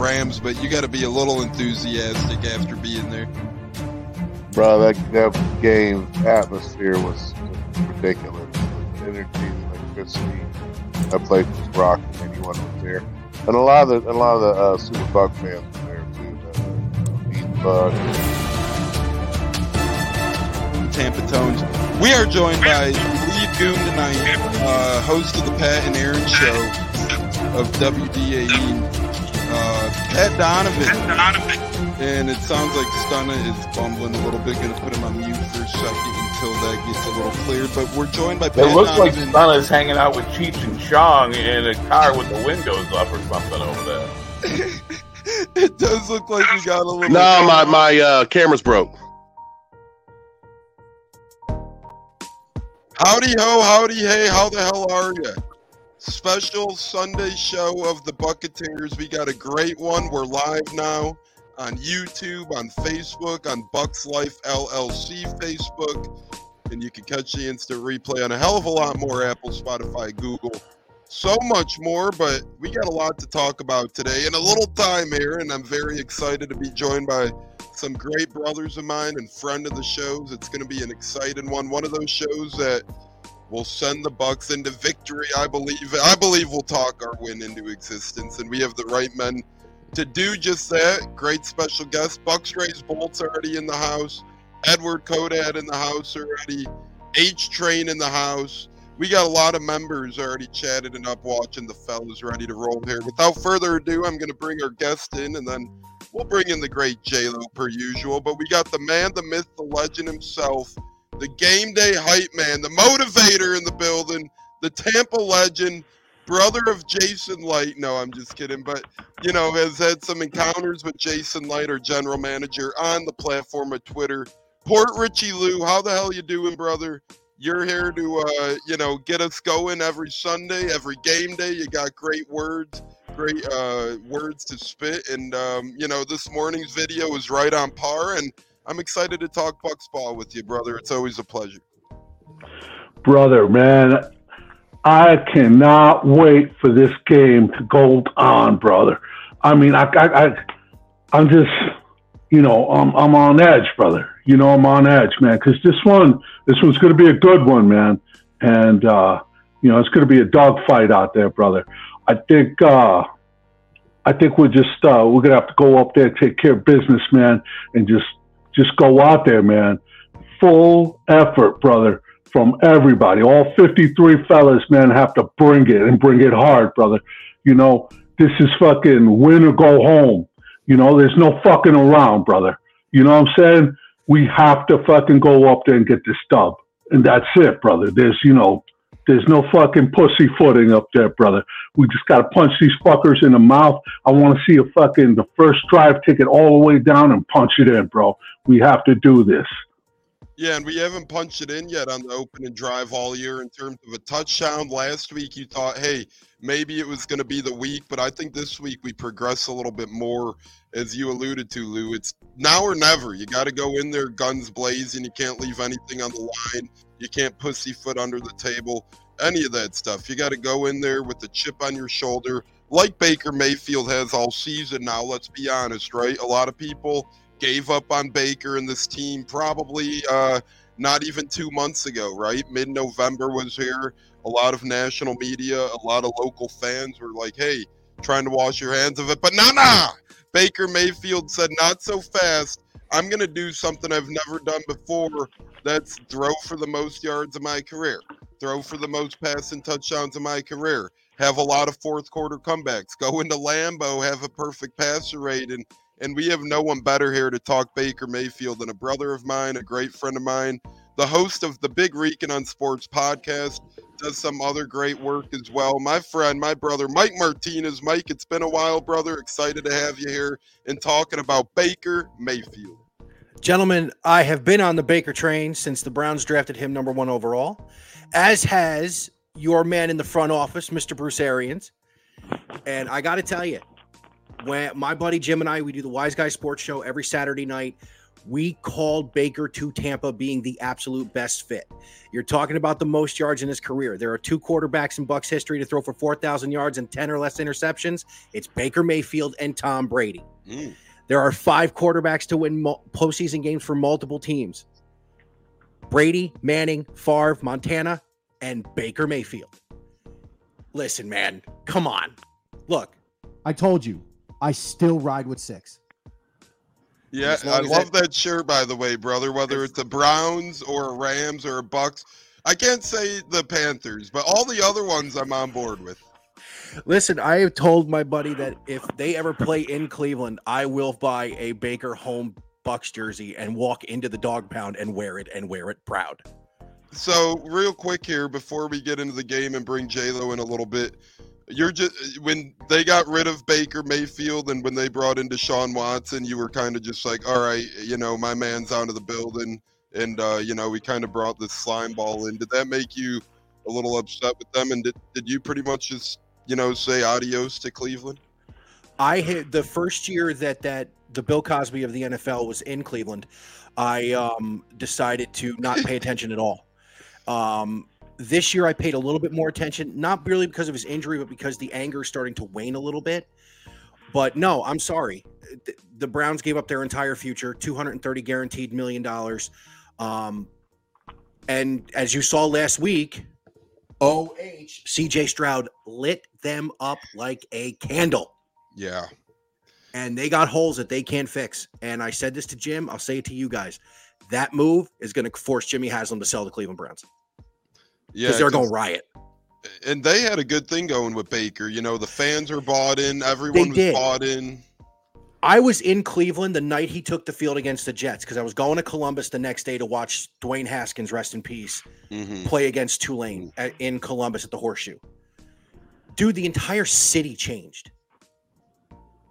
Rams, but you got to be a little enthusiastic after being there. Bro, that, that game atmosphere was ridiculous. The energy, the electricity. That place was rocking. Anyone was there, and a lot of the a lot of the uh, Super Buck fans were there too. The, the Bug. Tampa Tones. We are joined by Lee Goon tonight, uh, host of the Pat and Aaron Show of WDAE. Uh, Pat Donovan. And it sounds like Stunna is bumbling a little bit. Going to put him on mute for a second until that gets a little clear. But we're joined by Pat It looks like Donovan. Stunna's hanging out with Cheech and Chong in a car with the windows up or something over there. it does look like we got a little. No, my my uh, camera's broke. Howdy ho, howdy hey, how the hell are you? Special Sunday show of the Buccateers. We got a great one. We're live now on YouTube, on Facebook, on Bucks Life LLC Facebook, and you can catch the instant replay on a hell of a lot more Apple, Spotify, Google, so much more. But we got a lot to talk about today in a little time here, and I'm very excited to be joined by some great brothers of mine and friend of the shows. It's going to be an exciting one. One of those shows that will send the Bucs into victory. I believe. I believe we'll talk our win into existence, and we have the right men to do just that. Great special guest. Bucks Rays Bolts already in the house. Edward Kodad in the house already. H Train in the house. We got a lot of members already chatted and up watching the fellas ready to roll here. Without further ado, I'm going to bring our guest in and then we'll bring in the great J-Lo per usual. But we got the man, the myth, the legend himself, the game day hype man, the motivator in the building, the Tampa legend, brother of Jason Licht. No, I'm just kidding. But, you know, has had some encounters with Jason Licht, our general manager, on the platform of Twitter. Port Richey Lou, how the hell you doing, brother? You're here to, uh, you know, get us going every Sunday, every game day. You got great words, great uh, words to spit, and um, you know, this morning's video is right on par. And I'm excited to talk Bucs ball with you, brother. It's always a pleasure. brother, man, I cannot wait for this game to go on, brother. I mean, I, I, I I'm just, you know, I'm, I'm on edge, brother. You know, I'm on edge, man, because this one, this one's going to be a good one, man. And, uh, you know, it's going to be a dogfight out there, brother. I think, uh, I think we're just, uh, we're going to have to go up there, take care of business, man, and just, just go out there, man. Full effort, brother from everybody. All 53 fellas, man, have to bring it and bring it hard, brother. You know, this is fucking win or go home. You know, there's no fucking around, brother. You know what I'm saying? We have to fucking go up there and get this dub. And that's it, brother. There's, you know, there's no fucking pussyfooting up there, brother. We just got to punch these fuckers in the mouth. I want to see a fucking, the first drive, take it all the way down and punch it in, bro. We have to do this. Yeah, and we haven't punched it in yet on the opening drive all year in terms of a touchdown. Last week you thought, hey, maybe it was going to be the week, but I think this week we progress a little bit more, as you alluded to, Lou. It's now or never. You got to go in there guns blazing. You can't leave anything on the line. You can't pussyfoot under the table, any of that stuff. You got to go in there with the chip on your shoulder, like Baker Mayfield has all season now. Let's be honest, right? A lot of people gave up on Baker and this team probably uh, not even two months ago, right? Mid November was here. A lot of national media, a lot of local fans were like, hey, trying to wash your hands of it. But nah, nah. Baker Mayfield said, not so fast. I'm going to do something I've never done before. That's throw for the most yards of my career, throw for the most passing touchdowns of my career, have a lot of fourth quarter comebacks, go into Lambeau, have a perfect passer rate, and and we have no one better here to talk Baker Mayfield than a brother of mine, a great friend of mine, the host of the Big Rican on Sports podcast, does some other great work as well. My friend, my brother, Mike Martinez. Mike, it's been a while, brother. Excited to have you here and talking about Baker Mayfield. Gentlemen, I have been on the Baker train since the Browns drafted him number one overall, as has your man in the front office, Mr. Bruce Arians. And I got to tell you, when my buddy Jim and I, we do the Wise Guy Sports Show every Saturday night. We called Baker to Tampa being the absolute best fit. You're talking about the most yards in his career. There are two quarterbacks in Bucs history to throw for 4,000 yards and 10 or less interceptions. It's Baker Mayfield and Tom Brady. Mm. There are five quarterbacks to win mul- postseason games for multiple teams Brady, Manning, Favre, Montana, and Baker Mayfield. Listen, man, come on. Look, I told you, I still ride with six. Yeah, I as love that shirt, by the way, brother. Whether it's the Browns or Rams or Bucs, I can't say the Panthers, but all the other ones I'm on board with. listen, I have told my buddy that if they ever play in Cleveland, I will buy a Baker home Bucs jersey and walk into the dog pound and wear it and wear it proud. So, real quick here, before we get into the game and bring J Lo in a little bit, you're just when they got rid of Baker Mayfield and when they brought in Deshaun Watson, you were kind of just like, all right, you know, my man's out of the building, and uh, you know, we kind of brought this slime ball in. Did that make you a little upset with them? And did, did you pretty much just, you know, say adios to Cleveland? I had the first year that that the Bill Cosby of the NFL was in Cleveland. I um, decided to not pay attention at all. Um, this year, I paid a little bit more attention, not really because of his injury, but because the anger is starting to wane a little bit. But no, I'm sorry. The, the Browns gave up their entire future, 230 guaranteed million dollars. Um, and as you saw last week, OH, CJ Stroud lit them up like a candle Yeah. and they got holes that they can't fix. And I said this to Jim, I'll say it to you guys. That move is going to force Jimmy Haslam to sell the Cleveland Browns Yeah. they're going to riot. and they had a good thing going with Baker. You know, the fans are bought in, everyone was did. bought in. I was in Cleveland the night he took the field against the Jets because I was going to Columbus the next day to watch Dwayne Haskins, rest in peace, hmm play against Tulane at, in Columbus at the Horseshoe. Dude, the entire city changed.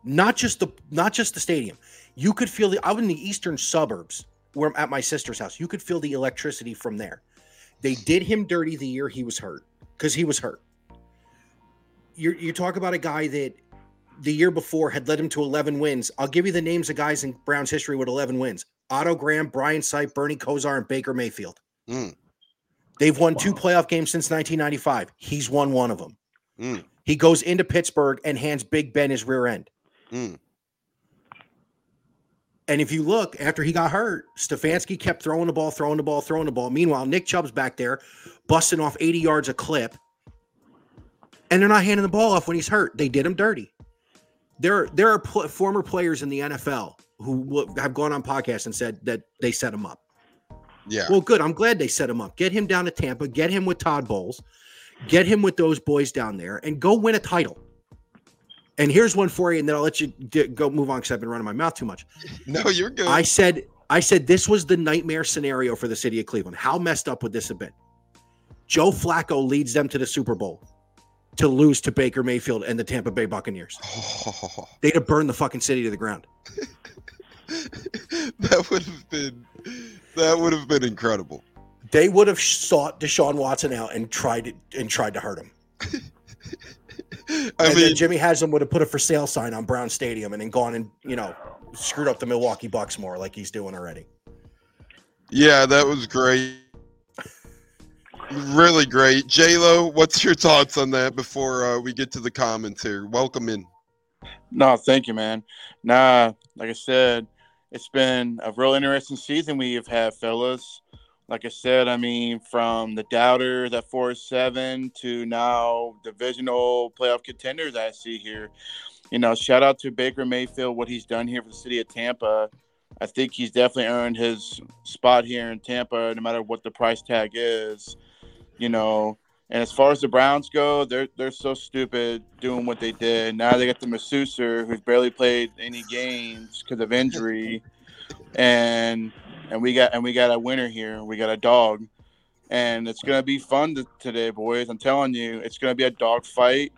Not just the not just the stadium. You could feel the. I was in the eastern suburbs where I'm at my sister's house. You could feel the electricity from there. They did him dirty the year he was hurt because he was hurt. You you talk about a guy that the year before had led him to 11 wins. I'll give you the names of guys in Browns history with 11 wins: Otto Graham, Brian Sipe, Bernie Kosar, and Baker Mayfield. Mm. They've won two playoff games since 1995. He's won one of them. Mm. He goes into Pittsburgh and hands Big Ben his rear end. Mm. And if you look, after he got hurt, Stefanski kept throwing the ball, throwing the ball, throwing the ball. Meanwhile, Nick Chubb's back there busting off 80 yards a clip. And they're not handing the ball off when he's hurt. They did him dirty. There, there are pl- former players in the NFL who have gone on podcasts and said that they set him up. Yeah. Well, good. I'm glad they set him up. Get him down to Tampa. Get him with Todd Bowles. Get him with those boys down there, and go win a title. And here's one for you, and then I'll let you go move on because I've been running my mouth too much. no, you're good. I said, I said this was the nightmare scenario for the city of Cleveland. How messed up would this have been? Joe Flacco leads them to the Super Bowl to lose to Baker Mayfield and the Tampa Bay Buccaneers. They'd have burned the fucking city to the ground. that would have been that would have been incredible. They would have sought Deshaun Watson out and tried it and tried to hurt him. I and mean, then Jimmy Haslam would have put a for sale sign on Brown Stadium and then gone and you know screwed up the Milwaukee Bucks more like he's doing already. yeah, that was great. Really great. J Lo, what's your thoughts on that before uh, we get to the comments here? Welcome in. No, thank you, man. Nah, like I said, it's been a real interesting season we have had, fellas. Like I said, I mean, from the doubters at four seven to now divisional playoff contenders I see here. You know, shout out to Baker Mayfield, what he's done here for the city of Tampa. I think he's definitely earned his spot here in Tampa, no matter what the price tag is. You know, and as far as the Browns go, they're they're so stupid doing what they did. Now they got the Masusa, who's barely played any games because of injury, and and we got and we got a winner here. We got a dog, and it's gonna be fun to, today, boys. I'm telling you, it's gonna be a dog fight.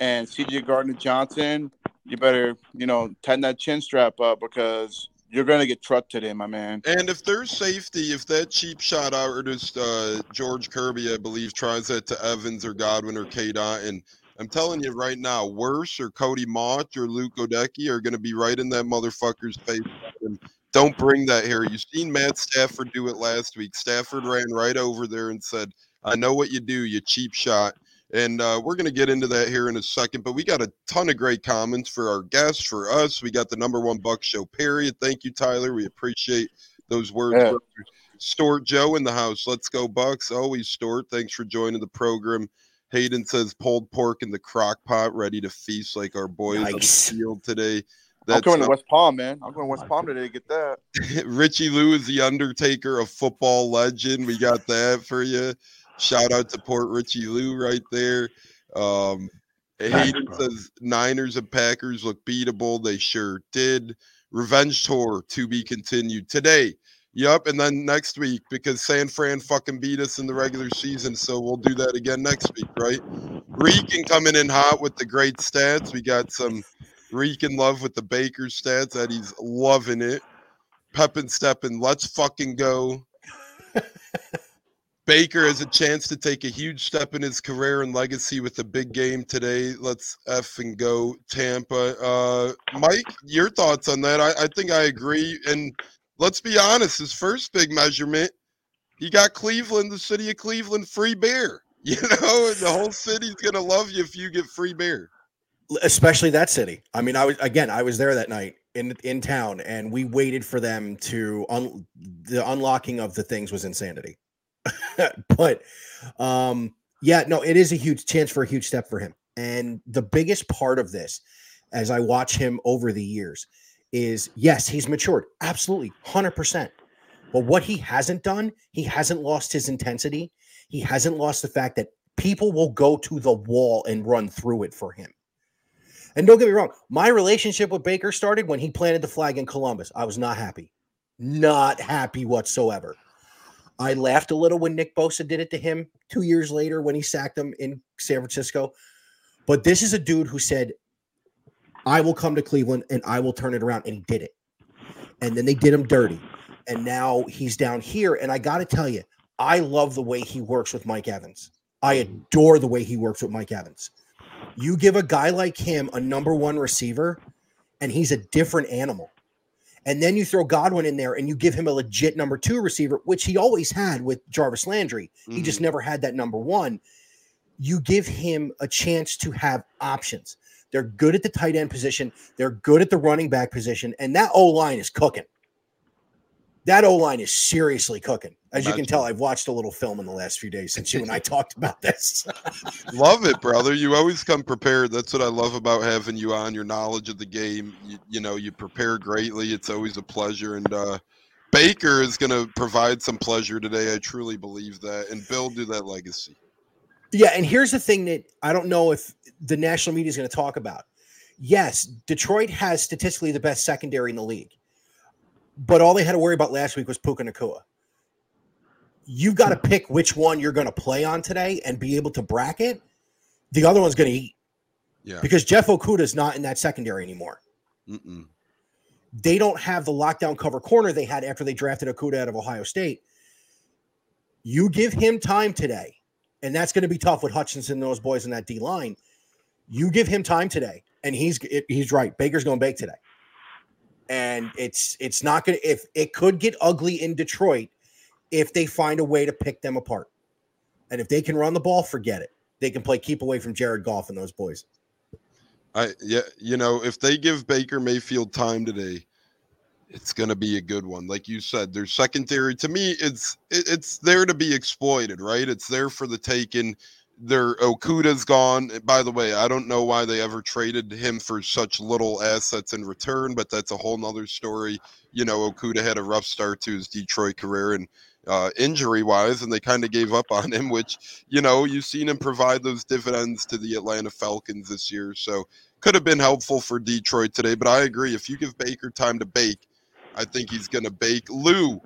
And CJ Gardner Johnson, you better you know tighten that chin strap up because you're gonna get trucked today, my man. And if there's safety, if that cheap shot artist uh, George Kirby, I believe, tries that to Evans or Godwin or K and I'm telling you right now, Wirfs or Cody Mauch or Luke Goedeke are going to be right in that motherfucker's face Don't bring that here. You've seen Matt Stafford do it last week. Stafford ran right over there and said, I know what you do, you cheap shot. And uh, we're going to get into that here in a second. But we got a ton of great comments for our guests, for us. We got the number one Buck Show, period. Thank you, Tyler. We appreciate those words. Yeah. Stort Joe in the house. Let's go, Bucs. Always Stort. Thanks for joining the program. Hayden says pulled pork in the crock pot, ready to feast like our boys on the field today. I'm That's going to West Palm, man. I'm going to West Palm today to get that. Richey Lou is the Undertaker of football legend. We got that for you. Shout out to Port Richey Lou right there. Um, Hayden says Niners and Packers look beatable. They sure did. Revenge tour to be continued today. Yep, and then next week because San Fran fucking beat us in the regular season, so we'll do that again next week, right? Reeking coming in hot with the great stats. We got some Reek in love with the Baker stats. That he's loving it. Pep and Steppin, let's fucking go. Baker has a chance to take a huge step in his career and legacy with the big game today. Let's F and go Tampa. Uh, Mike, your thoughts on that? I, I think I agree. And let's be honest, his first big measurement, he got Cleveland, the city of Cleveland, free beer. You know, the whole city's gonna love you if you get free beer. Especially that city. I mean, I was again, I was there that night in in town, and we waited for them to un, the unlocking of the things was insanity. but um, yeah, no, it is a huge chance for a huge step for him. And the biggest part of this, as I watch him over the years, is yes, he's matured, absolutely, hundred percent. But what he hasn't done, he hasn't lost his intensity. He hasn't lost the fact that people will go to the wall and run through it for him. And don't get me wrong, my relationship with Baker started when he planted the flag in Columbus. I was not happy, not happy whatsoever. I laughed a little when Nick Bosa did it to him two years later when he sacked him in San Francisco. But this is a dude who said, I will come to Cleveland and I will turn it around. And he did it. And then they did him dirty. And now he's down here. And I got to tell you, I love the way he works with Mike Evans. I adore the way he works with Mike Evans. You give a guy like him a number one receiver, and he's a different animal. And then you throw Godwin in there and you give him a legit number two receiver, which he always had with Jarvis Landry. He just mm-hmm. never had that number one. You give him a chance to have options. They're good at the tight end position, they're good at the running back position, and that O line is cooking. That O line is seriously cooking. As you can tell, I've watched a little film in the last few days since you and I talked about this. love it, brother. You always come prepared. That's what I love about having you on. Your knowledge of the game, you, you know, you prepare greatly. It's always a pleasure. And uh, Baker is going to provide some pleasure today. I truly believe that, and build to that legacy. Yeah, and here's the thing that I don't know if the national media is going to talk about. Yes, Detroit has statistically the best secondary in the league, but all they had to worry about last week was Puka Nacua. You've got to pick which one you're going to play on today and be able to bracket. The other one's going to eat Yeah. because Jeff Okudah is not in that secondary anymore. Mm-mm. They don't have the lockdown cover corner they had after they drafted Okudah out of Ohio State. You give him time today, and that's going to be tough with Hutchinson and those boys in that D line. You give him time today, and he's he's right. Baker's going to bake today, and it's it's not going to if it could get ugly in Detroit if they find a way to pick them apart, and if they can run the ball, forget it. They can play keep away from Jared Goff and those boys. I yeah, you know, if they give Baker Mayfield time today, it's going to be a good one. Like you said, their secondary to me, it's it, it's there to be exploited, right? It's there for the taking. Their Okudah's gone. By the way, I don't know why they ever traded him for such little assets in return, but that's a whole nother story. You know, Okudah had a rough start to his Detroit career and uh, injury wise, and they kind of gave up on him, which, you know, you've seen him provide those dividends to the Atlanta Falcons this year. So could have been helpful for Detroit today, but I agree. If you give Baker time to bake, I think he's going to bake. Lou,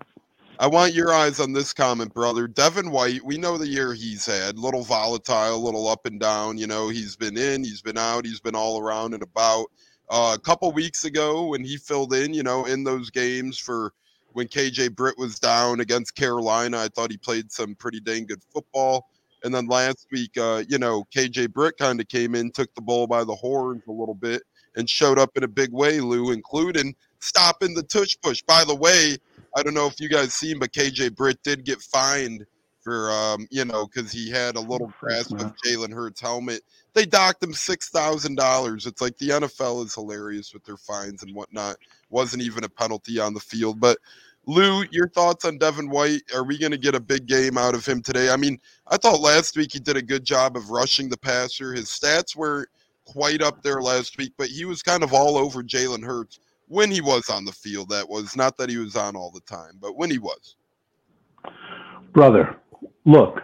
I want your eyes on this comment, brother. Devin White, we know the year he's had, little volatile, little up and down. You know, he's been in, he's been out, he's been all around and about. Uh, a couple weeks ago, when he filled in, you know, in those games for when KJ Britt was down against Carolina, I thought he played some pretty dang good football. And then last week, uh, you know, KJ Britt kind of came in, took the bull by the horns a little bit, and showed up in a big way, Lou, including stopping the tush push. By the way, I don't know if you guys seen, but KJ Britt did get fined for um, you know, because he had a little grasp of Jalen Hurts' helmet. They docked him six thousand dollars. It's like the NFL is hilarious with their fines and whatnot. Wasn't even a penalty on the field. But Lou, your thoughts on Devin White? Are we going to get a big game out of him today? I mean, I thought last week he did a good job of rushing the passer. His stats were quite up there last week, but he was kind of all over Jalen Hurts when he was on the field. That was not that he was on all the time, but when he was. Brother, look,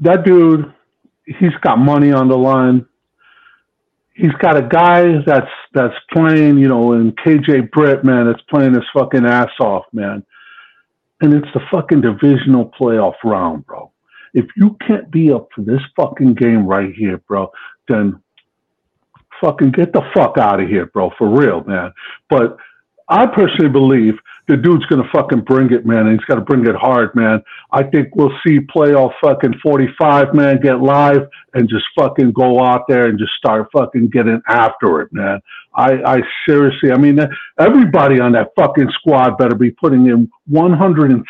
that dude, he's got money on the line. He's got a guy that's that's playing, you know, in KJ Britt, man, that's playing his fucking ass off, man. And it's the fucking divisional playoff round, bro. If you can't be up for this fucking game right here, bro, then fucking get the fuck out of here, bro, for real, man. But I personally believe the dude's gonna fucking bring it, man, and he's got to bring it hard, man. I think we'll see playoff fucking 45, man, get live and just fucking go out there and just start fucking getting after it, man. I, I seriously, I mean, everybody on that fucking squad better be putting in 110%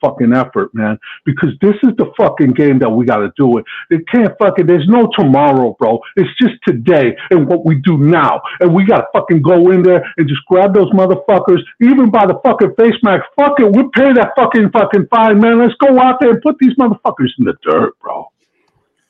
fucking effort, man, because this is the fucking game that we got to do it. It can't fucking, there's no tomorrow, bro. It's just today and what we do now. And we got to fucking go in there and just grab those motherfuckers, even by the fucking face mask. Fuck it, we'll pay that fucking fucking fine, man. Let's go out there and put these motherfuckers in the dirt, bro.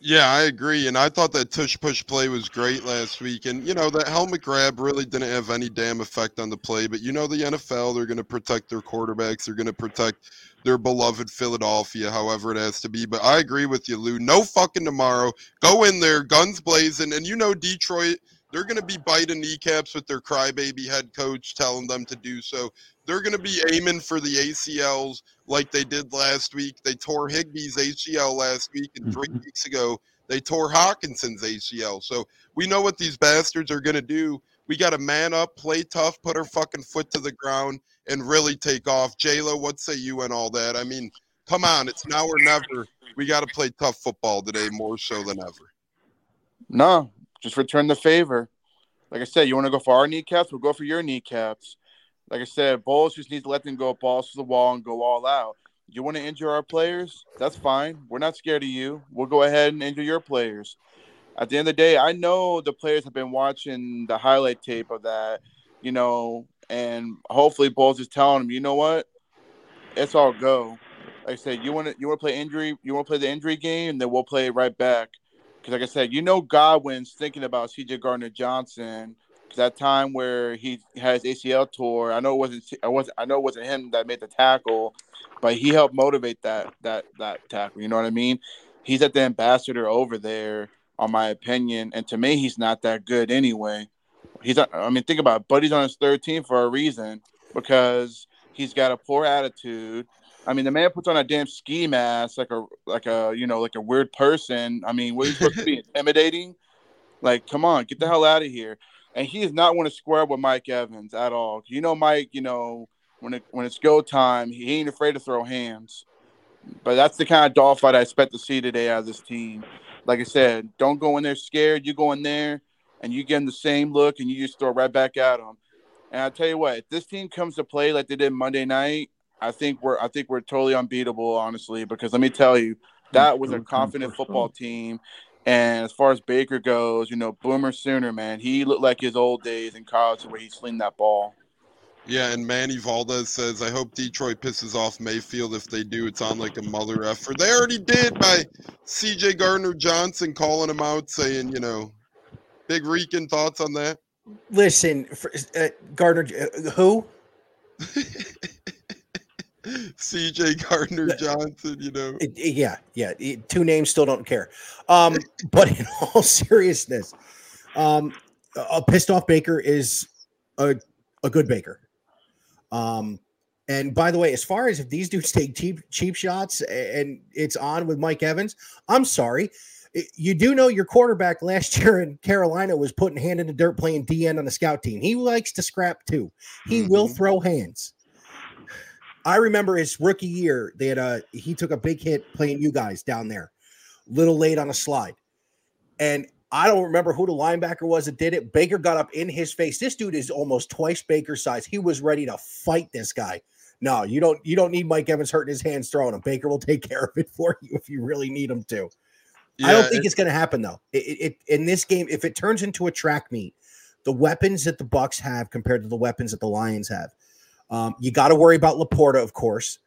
Yeah, I agree. And I thought that tush push play was great last week. And, you know, that helmet grab really didn't have any damn effect on the play. But, you know, the NFL, they're going to protect their quarterbacks. They're going to protect their beloved Philadelphia, however it has to be. But I agree with you, Lou. No fucking tomorrow. Go in there, guns blazing. And, you know, Detroit, they're going to be biting kneecaps with their crybaby head coach telling them to do so. They're going to be aiming for the ACLs like they did last week. They tore Higbee's ACL last week, and 3 Mhm. weeks ago they tore Hockenson's ACL. So we know what these bastards are going to do. We got to man up, play tough, put our fucking foot to the ground, and really take off. JLo, what say you and all that? I mean, come on, it's now or never. We got to play tough football today more so than ever. No, just return the favor. Like I said, you want to go for our kneecaps? We'll go for your kneecaps. Like I said, Bowles just need to let them go balls to the wall and go all out. You want to injure our players? That's fine. We're not scared of you. We'll go ahead and injure your players. At the end of the day, I know the players have been watching the highlight tape of that, you know, and hopefully Bowles is telling them, you know what? It's all go. Like I said, you want to you want to play injury, you want to play the injury game, then we'll play it right back. Because like I said, you know Godwin's thinking about C.J. Gardner Johnson. That time where he has ACL tour, I know it wasn't I wasn't I know it wasn't him that made the tackle, but he helped motivate that that that tackle. You know what I mean? He's at the ambassador over there, on my opinion, and to me, he's not that good anyway. He's I mean, think about it. Buddy's on his third team for a reason because he's got a poor attitude. I mean, the man puts on a damn ski mask like a like a you know like a weird person. I mean, what are you supposed to be intimidating? Like, come on, get the hell out of here. And he does not want to square up with Mike Evans at all. You know, Mike. You know, when it when it's go time, he ain't afraid to throw hands. But that's the kind of dog fight I expect to see today out of this team. Like I said, don't go in there scared. You go in there and you get them the same look and you just throw right back at them. And I tell you what, if this team comes to play like they did Monday night, I think we're I think we're totally unbeatable, honestly. Because let me tell you, that was a confident football team. And as far as Baker goes, you know, Boomer Sooner, man, he looked like his old days in college where he slinged that ball. Yeah, and Manny Valdez says, I hope Detroit pisses off Mayfield. If they do, it's on like a mother effer. They already did by CJ Gardner Johnson calling him out, saying, you know, big Rican thoughts on that. Listen, for, uh, Gardner, uh, who? CJ Gardner Johnson, you know. Yeah, yeah. two names still don't care. Um, but in all seriousness, um, a pissed off Baker is a a good Baker. Um, and by the way, as far as if these dudes take cheap cheap shots and it's on with Mike Evans, I'm sorry. You do know your quarterback last year in Carolina was putting hand in the dirt playing DN on the scout team. He likes to scrap too. He will Mhm. throw hands. I remember his rookie year. They had a he took a big hit playing you guys down there, little late on a slide, and I don't remember who the linebacker was that did it. Baker got up in his face. This dude is almost twice Baker's size. He was ready to fight this guy. No, you don't. You don't need Mike Evans hurting his hands throwing him. Baker will take care of it for you if you really need him to. I don't think it- it's going to happen though. It, it- in this game, if it turns into a track meet, the weapons that the Bucs have compared to the weapons that the Lions have, um, you got to worry about Laporta, of course,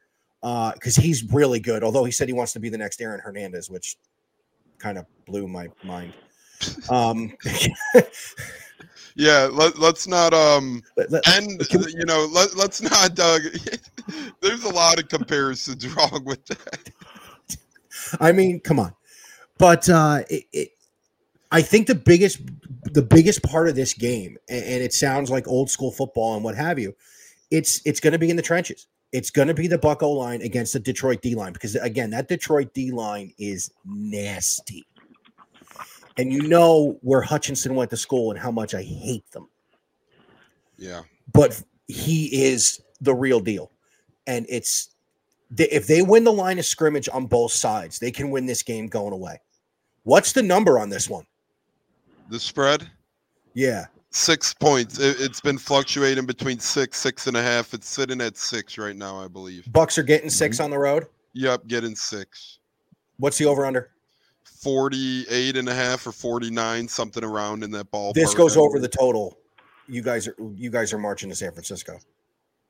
because he's really good. Although he said he wants to be the next Aaron Hernandez, which kind of blew my mind. Um, yeah. Let, let's not um let- let- and we- you know let, let's not Doug. there's a lot of comparisons wrong with that. I mean, come on. But uh, it, it, I think the biggest the biggest part of this game, and, and it sounds like old school football and what have you, it's it's going to be in the trenches. It's going to be the Bucko line against the Detroit D line because again, that Detroit D line is nasty, and you know where Hutchinson went to school and how much I hate them Yeah. but he is the real deal. And it's if they win the line of scrimmage on both sides, they can win this game going away. What's the number on this one? The spread Yeah, six points. It, it's been fluctuating between six, six and a half. It's sitting at six right now, I believe. Bucs are getting 6 mm-hmm. on the road. Yep, getting six. What's the over under? 48 and a half or 49, something around in that ballpark. This goes over the total. You guys are you guys are marching to San Francisco.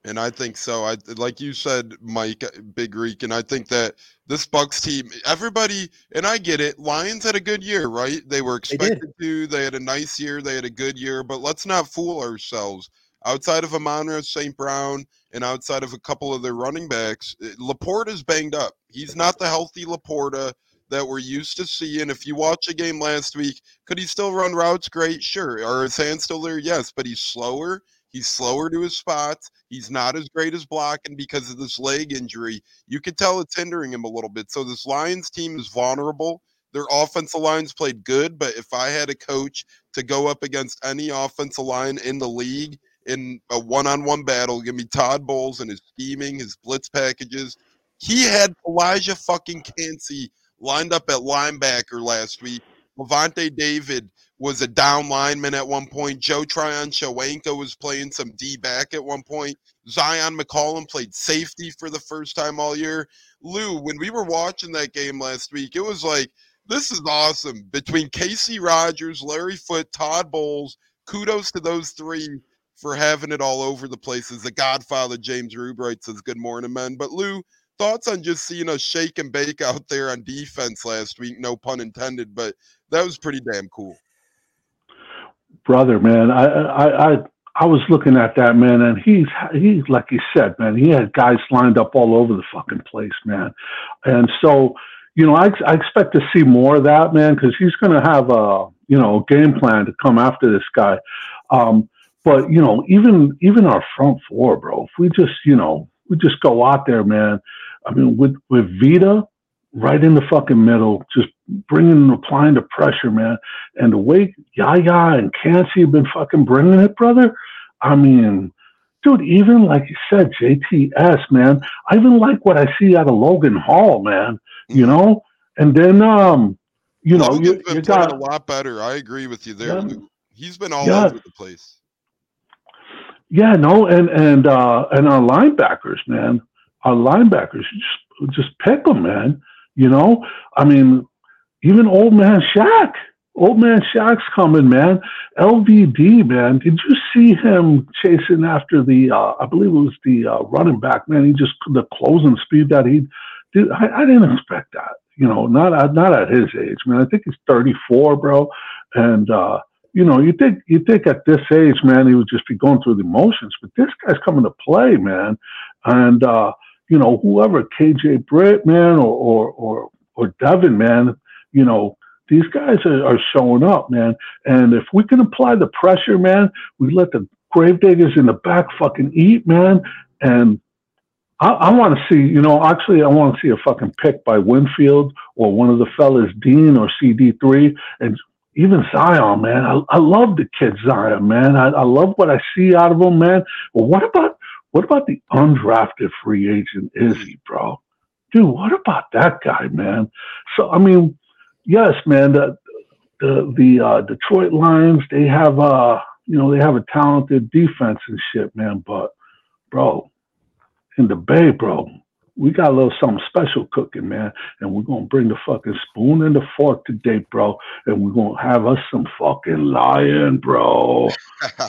And I think so. I like you said, Mike, Big Reek, and I think that this Bucs team, everybody, and I get it. Lions had a good year, right? They were They expected to. They had a nice year. They had a good year. But let's not fool ourselves. Outside of Amon-Ra St. Brown and outside of a couple of their running backs, uh, Laporta's banged up. He's not the healthy Laporta that we're used to seeing. If you watch a game last week, could he still run routes? Great, sure. Are his hands still there? Yes, but he's slower. He's slower to his spots. He's not as great as blocking because of this leg injury. You could tell it's hindering him a little bit. So this Lions team is vulnerable. Their offensive lines played good, but if I had a coach to go up against any offensive line in the league in a one-on-one battle, give me Todd Bowles and his scheming, his blitz packages. He had Elijah fucking Kancey lined up at linebacker last week. Lavonte David was a down lineman at one point. Joe Tryon-Shoyinka was playing some D back at one point. Zyon McCollum played safety for the first time all year. Lou, when we were watching that game last week, it was like, this is awesome. Between Kacy Rodgers, Larry Foote, Todd Bowles, kudos to those three for having it all over the place. As the godfather, James Rubright says, Good morning, men. But Lou, thoughts on just seeing us shake and bake out there on defense last week? No pun intended, but that was pretty damn cool. brother, man. I, I, I, I was looking at that man, and he's he's like you said, man. He had guys lined up all over the fucking place, man. And so, you know, I, I expect to see more of that, man, because he's going to have a you know game plan to come after this guy. Um, but you know, even even our front four, bro. If we just you know we just go out there, man. I mean, with with Vita right in the fucking middle, just bringing and applying the pressure, man. And the way Yaya and Kancey have been fucking bringing it, brother. I mean, dude, even like you said, JTS, man. I even like what I see out of Logan Hall, man. You know, and then um, you know, Logan's you, been you playing got a lot better. I agree with you there. Yeah. He's been all Yeah. over the place. Yeah, no, and and uh, and our linebackers, man, our linebackers just just pick them, man. You know, I mean, even old man Shaq, old man Shaq's coming, man. LVD, man, did you see him chasing after the? Uh, I believe it was the uh, running back, man. He just the closing speed that he did. I, I didn't expect that. You know, not at not at his age, man. I think he's 34, bro, and. uh you know, you think you think at this age, man, he would just be going through the motions, but this guy's coming to play, man, and uh, you know, whoever KJ Britt, man, or or or, or Devin, man, you know, these guys are, are showing up, man, and if we can apply the pressure, man, we let the gravediggers in the back fucking eat, man, and I, I want to see, you know, actually, I want to see a fucking pick by Winfield or one of the fellas, Dean or CD3, and even Zyon, man. I, I love the kid Zyon, man. I, I love what I see out of him, man. But what about what about the undrafted free agent Izzy, bro? Dude, what about that guy, man? So I mean, yes, man, the the the uh, Detroit Lions, they have uh you know they have a talented defense and shit, man. But bro, in the Bay, bro, we got a little something special cooking, man. And we're gonna bring the fucking spoon and the fork today, bro. And we're gonna have us some fucking lion, bro.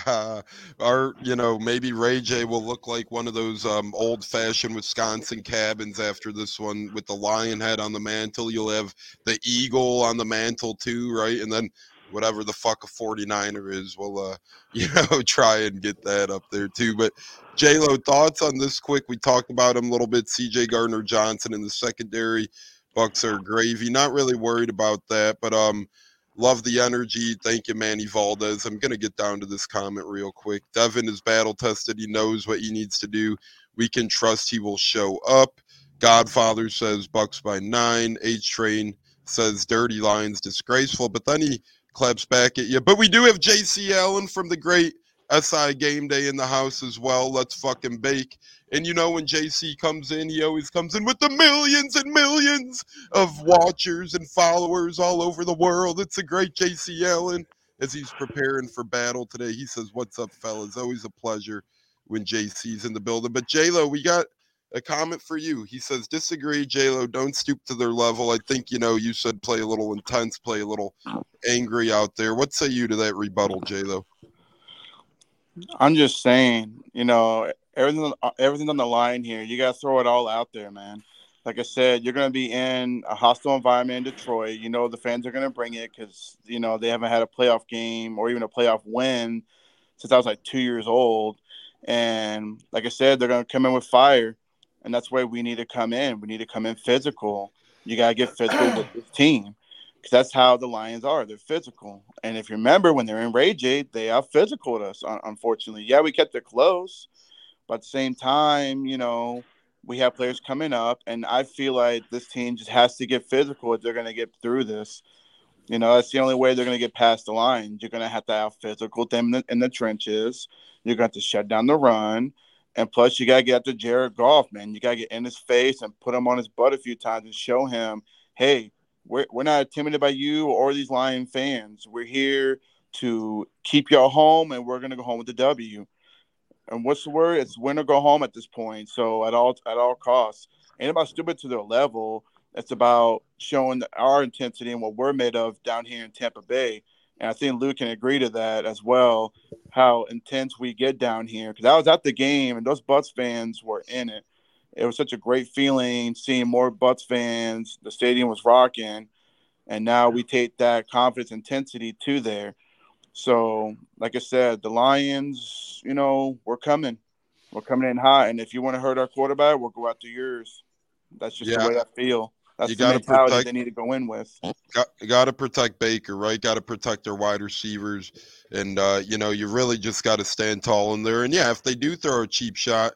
Our, you know, maybe Ray J will look like one of those um, old-fashioned Wisconsin cabins after this one with the lion head on the mantle. You'll have the eagle on the mantle too, right? And then whatever the fuck a 49er is, we'll uh, you know, try and get that up there too. But J Lo, thoughts on this quick? We talked about him a little bit. CJ Gardner Johnson in the secondary. Bucs are gravy. Not really worried about that, but um love the energy. Thank you, Manny Valdez. I'm gonna get down to this comment real quick. Devin is battle tested. He knows what he needs to do. We can trust he will show up. Godfather says Bucs by nine. H Train says Dirty lines, disgraceful, but then he claps back at you. But we do have JC Allen from the great SI Game Day in the house as well. Let's fucking bake. And you know, when JC comes in, he always comes in with the millions and millions of watchers and followers all over the world. It's a great JC Allen as he's preparing for battle today. He says, What's up, fellas? Always a pleasure when JC's in the building. But JLo, we got a comment for you. He says, Disagree, JLo, don't stoop to their level. I think, you know, you said play a little intense, play a little angry out there. What say you to that rebuttal, JLo? I'm just saying, you know, everything uh, everything's on the line here. You got to throw it all out there, man. Like I said, you're going to be in a hostile environment in Detroit. You know the fans are going to bring it because you know they haven't had a playoff game or even a playoff win since I was like two years old. And like I said, they're going to come in with fire, and that's where we need to come in. We need to come in physical. You got to get physical with this team because that's how the Lions are. They're physical. And if you remember when they're in Rage they are physical to us, unfortunately. Yeah, we kept it close, but at the same time, you know, we have players coming up, and I feel like this team just has to get physical if they're going to get through this. You know, that's the only way they're going to get past the line. You're going to have to have physical them in the, in the trenches. You're going to have to shut down the run. And plus, you got to get after Jared Goff, man. You got to get in his face and put him on his butt a few times and show him, hey, we're, we're not intimidated by you or these Lion fans. We're here to keep y'all home, and we're gonna go home with the W. And what's the word? It's win or go home at this point. So at all at all costs, ain't about stupid to their level. It's about showing our intensity and what we're made of down here in Tampa Bay. And I think Luke can agree to that as well. How intense we get down here. Because I was at the game and those Butts fans were in it it was such a great feeling seeing more Butts fans. The stadium was rocking, and now we take that confidence intensity to there. So, like I said, the Lions, you know, we're coming. We're coming in hot, and if you want to hurt our quarterback, we'll go after yours. That's just yeah. the way I feel. That's you the mentality protect, they need to go in with. Got, got to protect Baker, right? Got to protect their wide receivers, and uh, you know, you really just got to stand tall in there. And yeah, if they do throw a cheap shot,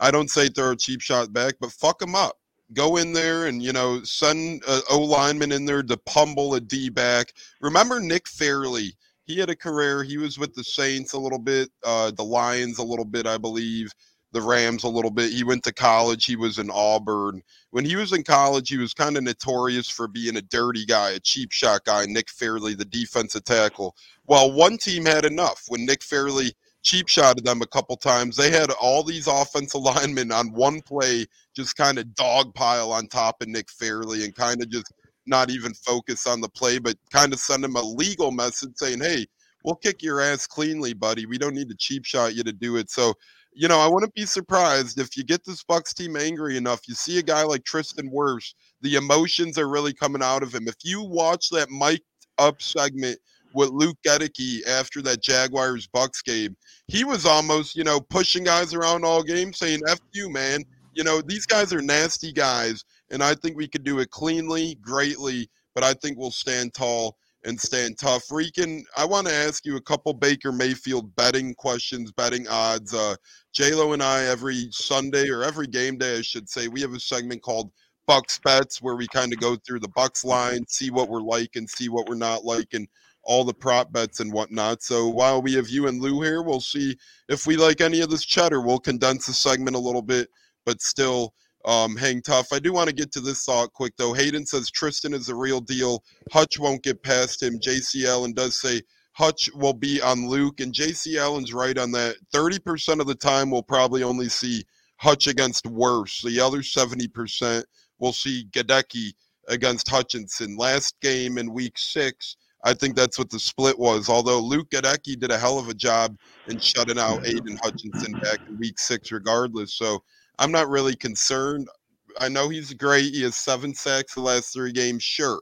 I don't say throw a cheap shot back, but fuck them up. Go in there and you know send a O lineman in there to pummel a D back. Remember Nick Fairley? He had a career. He was with the Saints a little bit, uh, the Lions a little bit, I believe, the Rams a little bit. He went to college. He was in Auburn. When he was in college, he was kind of notorious for being a dirty guy, a cheap shot guy. Nick Fairley, the defensive tackle. Well, one team had enough when Nick Fairley cheap shotted them a couple times. They had all these offensive linemen on one play just kind of dogpile on top of Nick Fairley and kind of just not even focus on the play, but kind of send him a legal message saying, hey, we'll kick your ass cleanly, buddy. We don't need to cheap shot you to do it. So, you know, I wouldn't be surprised if you get this Bucs team angry enough. You see a guy like Tristan Wirfs, the emotions are really coming out of him. If you watch that mic'd up segment with Luke Goedeke after that Jaguars Bucs game. He was almost, you know, pushing guys around all game, saying "F you, man." You know, these guys are nasty guys, and I think we could do it cleanly, greatly. But I think we'll stand tall and stand tough. Rican, I want to ask you a couple Baker Mayfield betting questions, betting odds. Uh, Lo and I every Sunday or every game day, I should say, we have a segment called Bucs Bets where we kind of go through the Bucs line, see what we're like, and see what we're not like, and all the prop bets and whatnot. So while we have you and Lou here, we'll see if we like any of this cheddar. We'll condense the segment a little bit, but still um, hang tough. I do want to get to this thought quick though. Hayden says Tristan is the real deal. Hutch won't get past him. JC Allen does say Hutch will be on Luke, and JC Allen's right on that. 30% of the time, we'll probably only see Hutch against Wirfs. The other 70%, we'll see Goedeke against Hutchinson. Last game in week six, I think that's what the split was. Although Luke Goedeke did a hell of a job in shutting out Aidan Hutchinson back in week six, regardless. So I'm not really concerned. I know he's great. He has seven sacks the last three games, sure.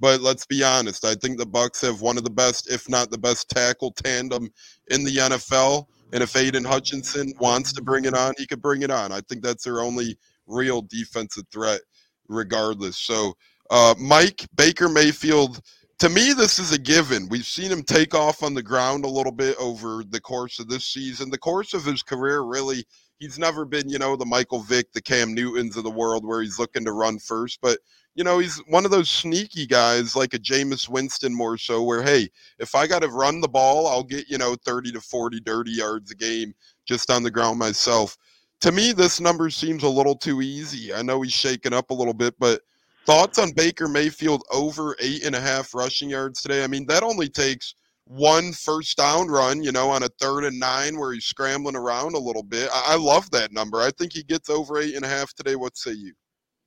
But let's be honest. I think the Bucs have one of the best, if not the best, tackle tandem in the NFL. And if Aidan Hutchinson wants to bring it on, he could bring it on. I think that's their only real defensive threat, regardless. So, uh, Mike Baker Mayfield, to me, this is a given. We've seen him take off on the ground a little bit over the course of this season. The course of his career, really, he's never been, you know, the Michael Vick, the Cam Newtons of the world where he's looking to run first. But you know, he's one of those sneaky guys like a Jameis Winston more so, where, hey, if I got to run the ball, I'll get, you know, 30 to 40 dirty yards a game just on the ground myself. To me, this number seems a little too easy. I know he's shaken up a little bit, but thoughts on Baker Mayfield over eight and a half rushing yards today? I mean, that only takes one first down run, you know, on a third and nine where he's scrambling around a little bit. I, I love that number. I think he gets over eight and a half today. What say you?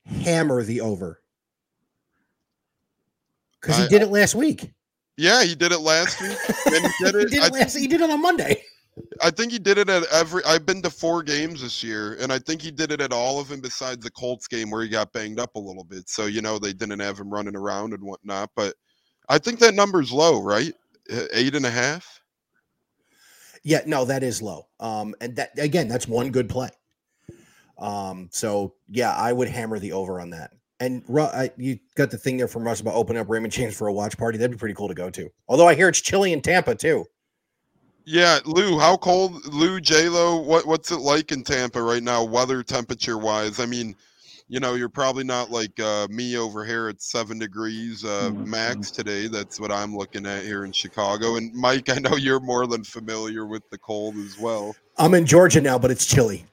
Hammer the over because he did it last week. Yeah, he did it last week. And he did it. he, did it last, he did it on Monday. I think he did it at every. I've been to four games this year, and I think he did it at all of them besides the Colts game where he got banged up a little bit. So you know they didn't have him running around and whatnot. But I think that number's low, right? Eight and a half. Yeah, no, that is low. Um, and that again, that's one good play. Um, so yeah, I would hammer the over on that. And I, you got the thing there from Russ about opening up Raymond James for a watch party. That'd be pretty cool to go to. Although I hear it's chilly in Tampa too. Yeah, Lou, how cold, Lou, J Lo, what what's it like in Tampa right now, weather temperature wise? I mean, you know, you're probably not like uh, me over here at seven degrees uh, mm-hmm. max today. That's what I'm looking at here in Chicago. And Mike, I know you're more than familiar with the cold as well. I'm in Georgia now, but it's chilly.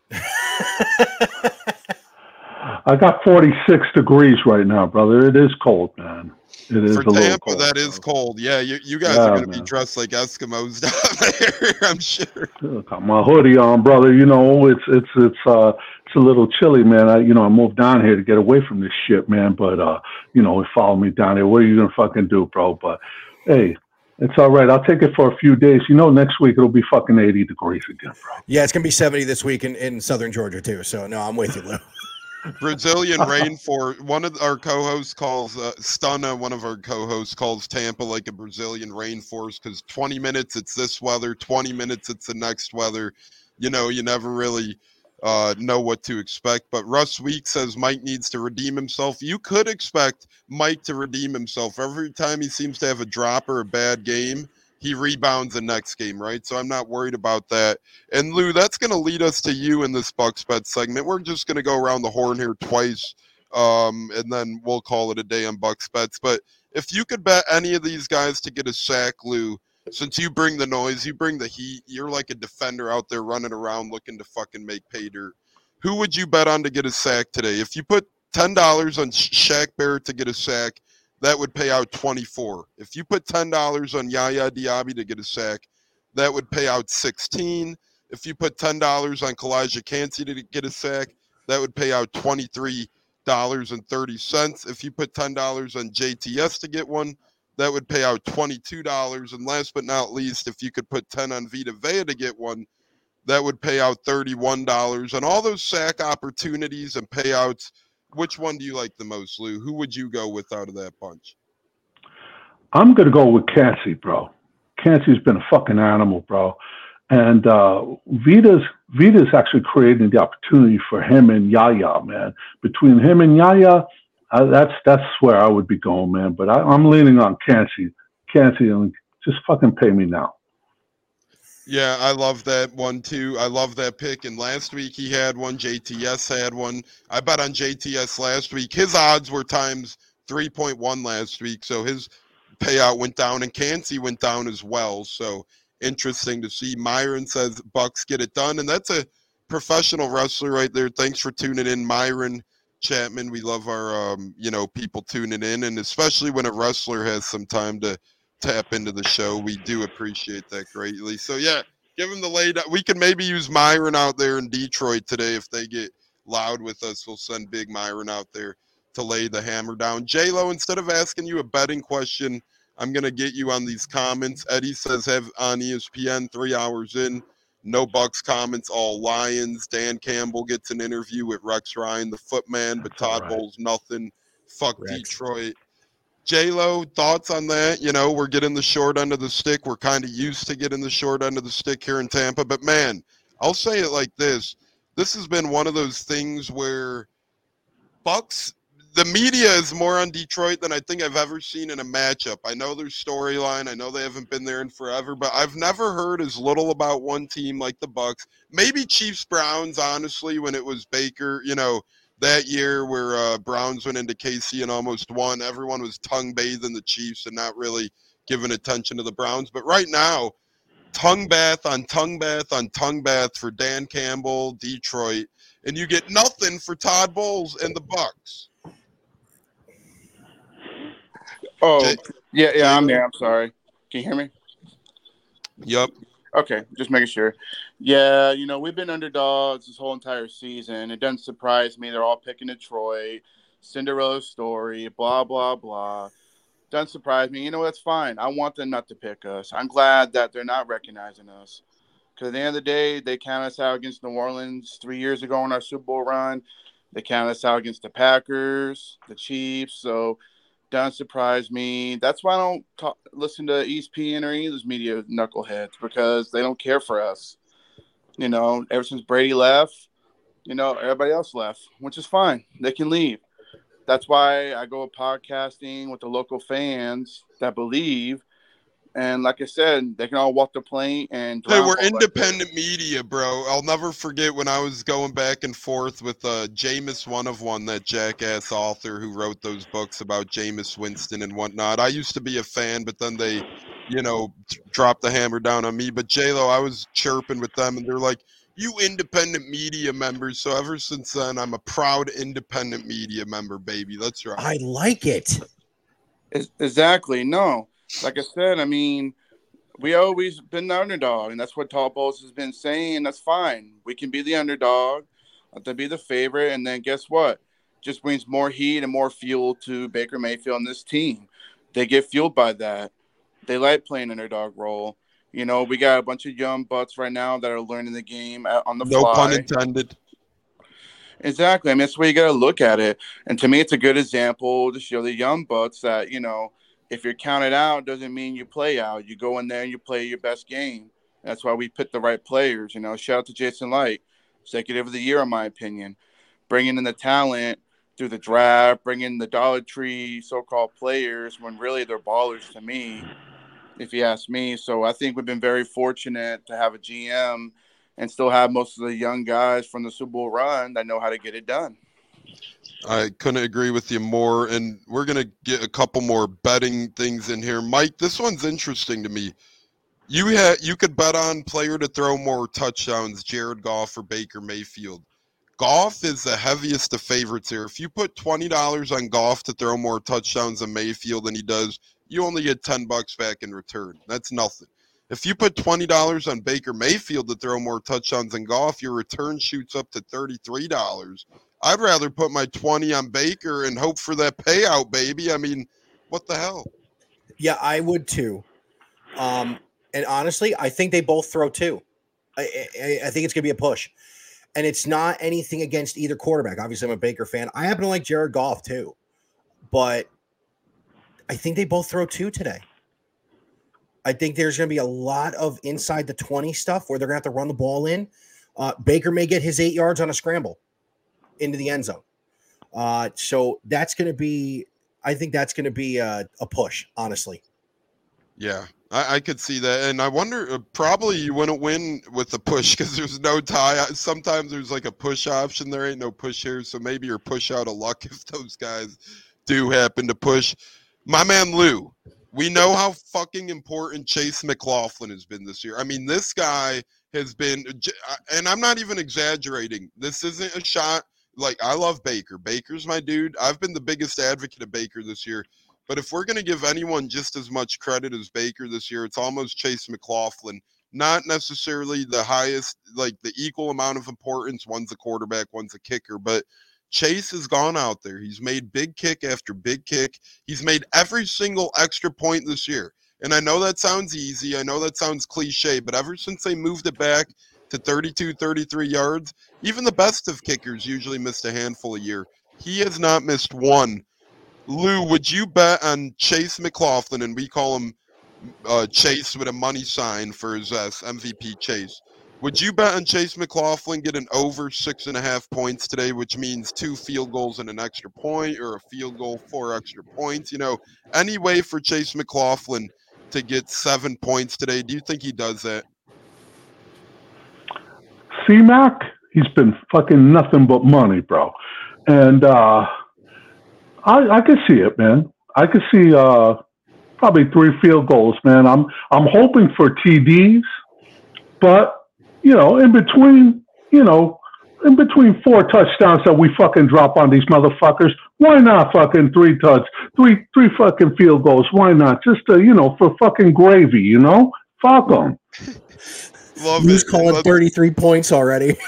I got 46 degrees right now, brother. It is cold, man. It is for Tampa. Cold, that bro. is cold. Yeah, you, you guys yeah, are going to be dressed like Eskimos down there. I'm sure. Got my hoodie on, brother. You know, it's it's it's uh it's a little chilly, man. I you know I moved down here to get away from this shit, man. But uh, you know, it followed me down here. What are you gonna fucking do, bro? But hey, it's all right. I'll take it for a few days. You know, next week it'll be fucking 80 degrees again, bro. Yeah, it's gonna be 70 this week in, in southern Georgia too. So no, I'm with you, Lou. Brazilian rainforest. One of our co-hosts calls uh, Stunna. One of our co-hosts calls Tampa like a Brazilian rainforest because 20 minutes it's this weather, 20 minutes it's the next weather. You know, you never really uh, know what to expect. But Russ Week says Mike needs to redeem himself. You could expect Mike to redeem himself every time he seems to have a drop or a bad game he rebounds the next game, right? So I'm not worried about that. And Lou, that's going to lead us to you in this Bucs bet segment. We're just going to go around the horn here twice, um, and then we'll call it a day on Bucs bets. But if you could bet any of these guys to get a sack, Lou, since you bring the noise, you bring the heat, you're like a defender out there running around looking to fucking make pay dirt. Who would you bet on to get a sack today? If you put ten dollars on Shaq Barrett to get a sack, that would pay out 24. If you put $10 on Yaya Diaby to get a sack, that would pay out 16. If you put $10 on Calijah Kancey to get a sack, that would pay out $23.30. If you put $10 on JTS to get one, that would pay out $22. And last but not least, if you could put 10 on Vita Vea to get one, that would pay out $31. And all those sack opportunities and payouts – which one do you like the most, Lou? Who would you go with out of that bunch? I'm gonna go with Kancey, bro. Kancey's been a fucking animal, bro. And uh, Vita's Vita's actually creating the opportunity for him and Yaya, man. Between him and Yaya, uh, that's that's where I would be going, man. But I, am leaning on Kancey. Kancey, just fucking pay me now. Yeah, I love that one too. I love that pick. And last week he had one. JTS had one. I bet on JTS last week. His odds were times 3.1 last week. So his payout went down and Kancey went down as well. So interesting to see. Myron says Bucks get it done. And that's a professional wrestler right there. Thanks for tuning in, Myron Chapman. We love our um, you know people tuning in, and especially when a wrestler has some time to tap into the show, we do appreciate that greatly. So yeah, give him the lay. down. We can maybe use Myron out there in Detroit today if they get loud with us. We'll send Big Myron out there to lay the hammer down. J Lo, instead of asking you a betting question, I'm gonna get you on these comments. Eddie says have on ESPN three hours in. No Bucs comments, all Lions. Dan Campbell gets an interview with Rex Ryan, the footman, but Todd right. Bowles nothing. Fuck Rex. Detroit. J Lo, thoughts on that? You know, we're getting the short end of the stick. We're kind of used to getting the short end of the stick here in Tampa, but man, I'll say it like this: this has been one of those things where Bucs, the media is more on Detroit than I think I've ever seen in a matchup. I know their storyline. I know they haven't been there in forever, but I've never heard as little about one team like the Bucs. Maybe Chiefs Browns, honestly, when it was Baker, you know, that year where uh, Browns went into KC and almost won, everyone was tongue bathing the Chiefs and not really giving attention to the Browns. But right now, tongue bath on tongue bath on tongue bath for Dan Campbell, Detroit, and you get nothing for Todd Bowles and the Bucs. Oh, Jay- yeah, yeah, I'm there. I'm sorry. Can you hear me? Yep. Okay, just making sure. Yeah, you know, we've been underdogs this whole entire season. It doesn't surprise me. They're all picking Detroit, Cinderella story, blah, blah, blah. Doesn't surprise me. You know, that's fine. I want them not to pick us. I'm glad that they're not recognizing us. Because at the end of the day, they counted us out against New Orleans three years ago in our Super Bowl run. They counted us out against the Packers, the Chiefs. So, doesn't surprise me. That's why I don't talk, listen to ESPN or any of those media knuckleheads because they don't care for us. You know, ever since Brady left, you know, everybody else left, which is fine. They can leave. That's why I go podcasting with the local fans that believe. And like I said, they can all walk the plane and Hey, drown we're like independent media, bro. I'll never forget when I was going back and forth with uh, Jameis One of One, that jackass author who wrote those books about Jameis Winston and whatnot. I used to be a fan, but then they, you know, t- dropped the hammer down on me. But J-Lo, I was chirping with them, and they're like, you independent media members. So ever since then, I'm a proud independent media member, baby. That's right. I like it. Exactly. No, like I said, I mean, we always been the underdog, and that's what Todd Bowles has been saying. That's fine. We can be the underdog, let them be the favorite, and then guess what? Just brings more heat and more fuel to Baker Mayfield and this team. They get fueled by that. They like playing underdog role. You know, we got a bunch of young butts right now that are learning the game on the No fly. pun intended. Exactly. I mean, that's where you got to look at it. And to me, it's a good example to show the young butts that, you know, if you're counted out, doesn't mean you play out. You go in there and you play your best game. That's why we pick the right players. You know, shout out to Jason Licht, executive of the year, in my opinion. Bringing in the talent through the draft, bringing the Dollar Tree so called players when really they're ballers to me, if you ask me. So I think we've been very fortunate to have a GM and still have most of the young guys from the Super Bowl run that know how to get it done. I couldn't agree with you more. And we're going to get a couple more betting things in here. Mike, this one's interesting to me. You had you could bet on player to throw more touchdowns, Jared Goff or Baker Mayfield. Goff is the heaviest of favorites here. If you put twenty dollars on Goff to throw more touchdowns than Mayfield than he does, you only get ten bucks back in return. That's nothing. If you put twenty dollars on Baker Mayfield to throw more touchdowns than Goff, your return shoots up to thirty-three dollars. I'd rather put my 20 on Baker and hope for that payout, baby. I mean, what the hell? Yeah, I would too. Um, and honestly, I think they both throw too. I, I, I think it's going to be a push. And it's not anything against either quarterback. Obviously, I'm a Baker fan. I happen to like Jared Goff too. But I think they both throw two today. I think there's going to be a lot of inside the 20 stuff where they're going to have to run the ball in. Uh, Baker may get his eight yards on a scramble into the end zone. Uh, so that's going to be, I think that's going to be a, a push, honestly. Yeah, I, I could see that. And I wonder, uh, probably you wouldn't win with the push because there's no tie. Sometimes there's like a push option. There ain't no push here. So maybe you're push out of luck if those guys do happen to push. My man Lou, we know how fucking important Chase McLaughlin has been this year. I mean, this guy has been, and I'm not even exaggerating. This isn't a shot. Like I love Baker. Baker's my dude. I've been the biggest advocate of Baker this year. But if we're going to give anyone just as much credit as Baker this year, it's almost Chase McLaughlin. Not necessarily the highest, like the equal amount of importance. One's a quarterback, one's a kicker, but Chase has gone out there. He's made big kick after big kick. He's made every single extra point this year. And I know that sounds easy. I know that sounds cliche, but ever since they moved it back to 32, 33 yards, even the best of kickers usually missed a handful a year. He has not missed one. Lou, would you bet on Chase McLaughlin, and we call him uh, Chase with a money sign for his S, MVP Chase? Would you bet on Chase McLaughlin getting over six and a half points today, which means two field goals and an extra point, or a field goal, four extra points? You know, any way for Chase McLaughlin to get seven points today. Do you think he does that? C Mac, he's been fucking nothing but money, bro. And uh, I, I can see it, man. I could see uh, probably three field goals, man. I'm I'm hoping for TDs, but you know, in between, you know, in between four touchdowns that we fucking drop on these motherfuckers, why not fucking three touch, three three fucking field goals? Why not? Just uh, you know, for fucking gravy, you know? Fuck them. Love Who's it. calling Let's- 33 points already?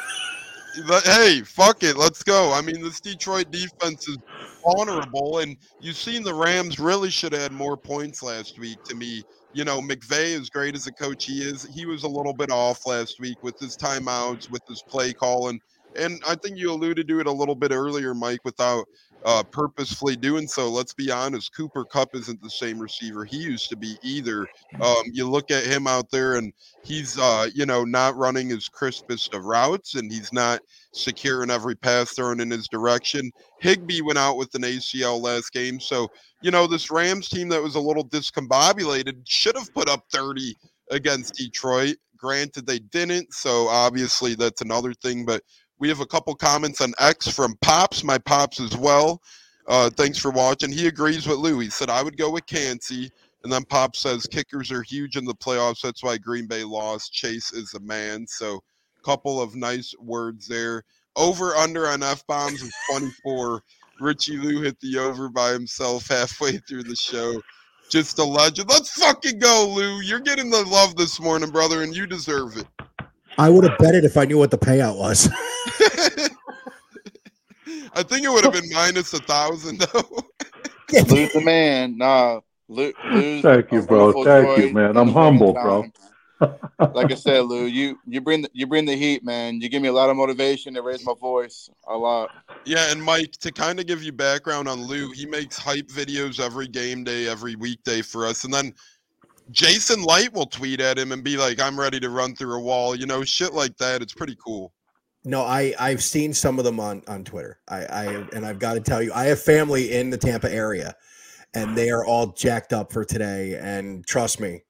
But, hey, fuck it, let's go. I mean, this Detroit defense is honorable, and you've seen the Rams really should have had more points last week. To me, you know, McVay, as great as a coach he is, he was a little bit off last week with his timeouts, with his play calling, and I think you alluded to it a little bit earlier, Mike, without uh, purposefully doing so. Let's be honest, Cooper Kupp isn't the same receiver he used to be either. Um, you look at him out there, and he's, uh, you know, not running his crispest of routes, and he's not secure in every pass thrown in his direction. Higbee went out with an ACL last game. So, you know, this Rams team that was a little discombobulated should have put up 30 against Detroit. Granted, they didn't. So, obviously, that's another thing. But we have a couple comments on X from Pops, my Pops as well. Uh, thanks for watching. He agrees with Lou. He said, I would go with Kancey. And then Pop says, kickers are huge in the playoffs. That's why Green Bay lost. Chase is the man. So, couple of nice words there. Over under on F bombs is 24. Richey Lou hit the over by himself halfway through the show. Just a legend. Let's fucking go, Lou. You're getting the love this morning, brother, and you deserve it. I would have bet it if I knew what the payout was. I think it would have been minus a thousand though. Lou's the man. Nah. Lou, lose Thank you, bro. Thank you, man. I'm humble, bro. like I said, Lou, you you bring the, you bring the heat, man. You give me a lot of motivation to raise my voice a lot. Yeah, and Mike, to kind of give you background on Lou, he makes hype videos every game day, every weekday for us. And then Jason Licht will tweet at him and be like, I'm ready to run through a wall. You know, shit like that. It's pretty cool. No, I I've seen some of them on on Twitter. I I and I've got to tell you, I have family in the Tampa area, and they are all jacked up for today. And trust me,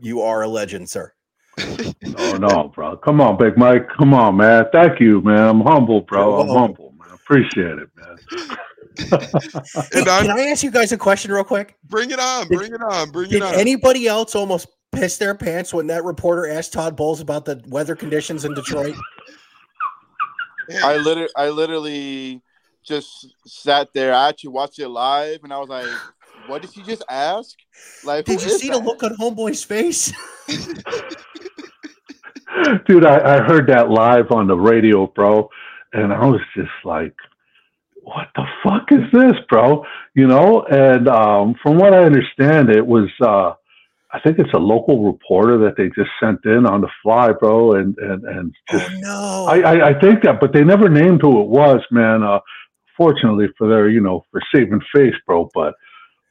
you are a legend, sir. No, oh, no, bro. Come on, Big Mike. Come on, man. Thank you, man. I'm humble, bro. I'm humble, man. Appreciate it, man. Hey, And I'm- can I ask you guys a question real quick? Bring it on. Did- Bring it on. Bring it on. anybody else almost piss their pants when that reporter asked Todd Bowles about the weather conditions in Detroit? I literally, I literally just sat there. I actually watched it live, and I was like, "What did he just ask?" Like, Did you is see the look on Homeboy's face? Dude, I, I heard that live on the radio, bro, and I was just like, what the fuck is this, bro? You know, and um, from what I understand, it was, uh, I think it's a local reporter that they just sent in on the fly, bro, and, and, and just oh no! I, I, I think that, but they never named who it was, man. Uh, fortunately for their, you know, for saving face, bro. But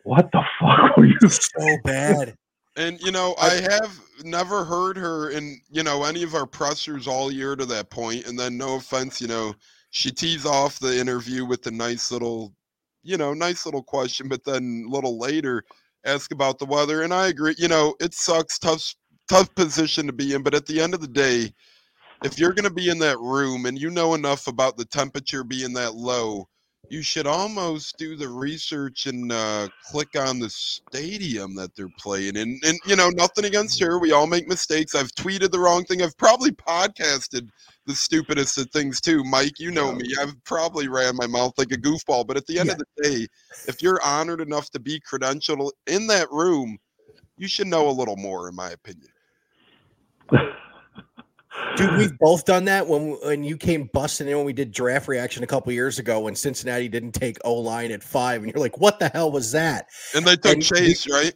what the fuck were you? so bad. And you know, I have never heard her in you know any of our pressers all year to that point. And then, no offense, you know, she tees off the interview with a nice little, you know, nice little question, but then a little later ask about the weather. And I agree, you know, it sucks, tough, tough position to be in. But at the end of the day, if you're going to be in that room and you know enough about the temperature being that low you should almost do the research and uh, click on the stadium that they're playing in. And you know, nothing against her. We all make mistakes. I've tweeted the wrong thing. I've probably podcasted the stupidest of things too. Mike, you know me. I've probably ran my mouth like a goofball. But at the end Yeah. of the day, if you're honored enough to be credentialed in that room, you should know a little more, in my opinion. Dude, we've both done that when when you came busting in when we did draft reaction a couple years ago when Cincinnati didn't take O line at five, and you're like, "What the hell was that?" And they took And we- Chase, right?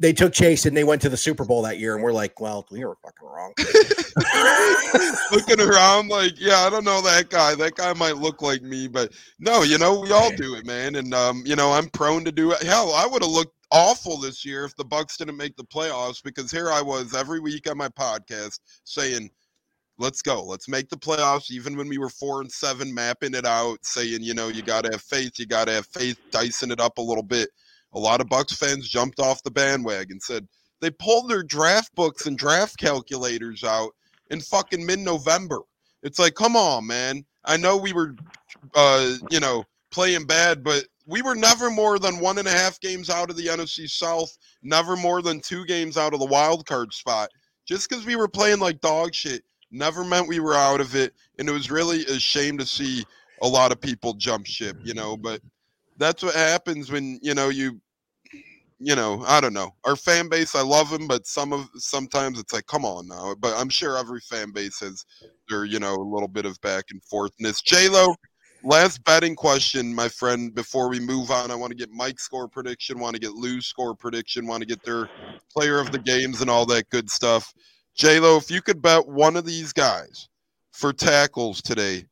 They took Chase and they went to the Super Bowl that year, and we're like, "Well, we were fucking wrong." Looking around like, yeah, I don't know that guy. That guy might look like me, but no, you know, we all do it, man. And um, you know, I'm prone to do it. Hell, I would have looked awful this year if the Bucs didn't make the playoffs because here I was every week on my podcast saying, let's go, let's make the playoffs. Even when we were four and seven, mapping it out, saying, you know, you gotta have faith, you gotta have faith, dicing it up a little bit. A lot of Bucs fans jumped off the bandwagon, said they pulled their draft books and draft calculators out in fucking mid-November. It's like, come on, man. I know we were, uh, you know, playing bad, but we were never more than one and a half games out of the NFC South, never more than two games out of the wild card spot. Just because we were playing like dog shit never meant we were out of it. And it was really a shame to see a lot of people jump ship, you know, but that's what happens when, you know, you you know, I don't know. Our fan base, I love them, but some of sometimes it's like, come on now. But I'm sure every fan base has their, you know, a little bit of back and forthness. J Lo, last betting question, my friend. Before we move on, I want to get Mike's score prediction, want to get Lou's score prediction, want to get their player of the games and all that good stuff. J Lo, if you could bet one of these guys for tackles today,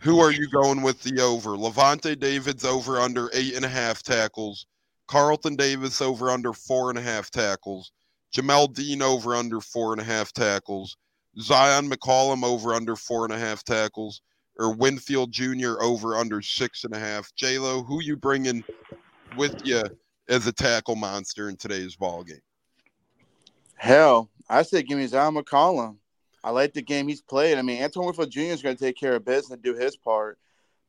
who are you going with the over? Lavonte David's over under eight and a half tackles. Carlton Davis over under four and a half tackles. Jamel Dean over under four and a half tackles. Zyon McCollum over under four and a half tackles. Or Winfield Jr. over under six and a half. J Lo, who you bringing with you as a tackle monster in today's ball game? Hell, I say give me Zyon McCollum. I like the game he's played. I mean, Antoine Winfield Jr. is going to take care of business and do his part.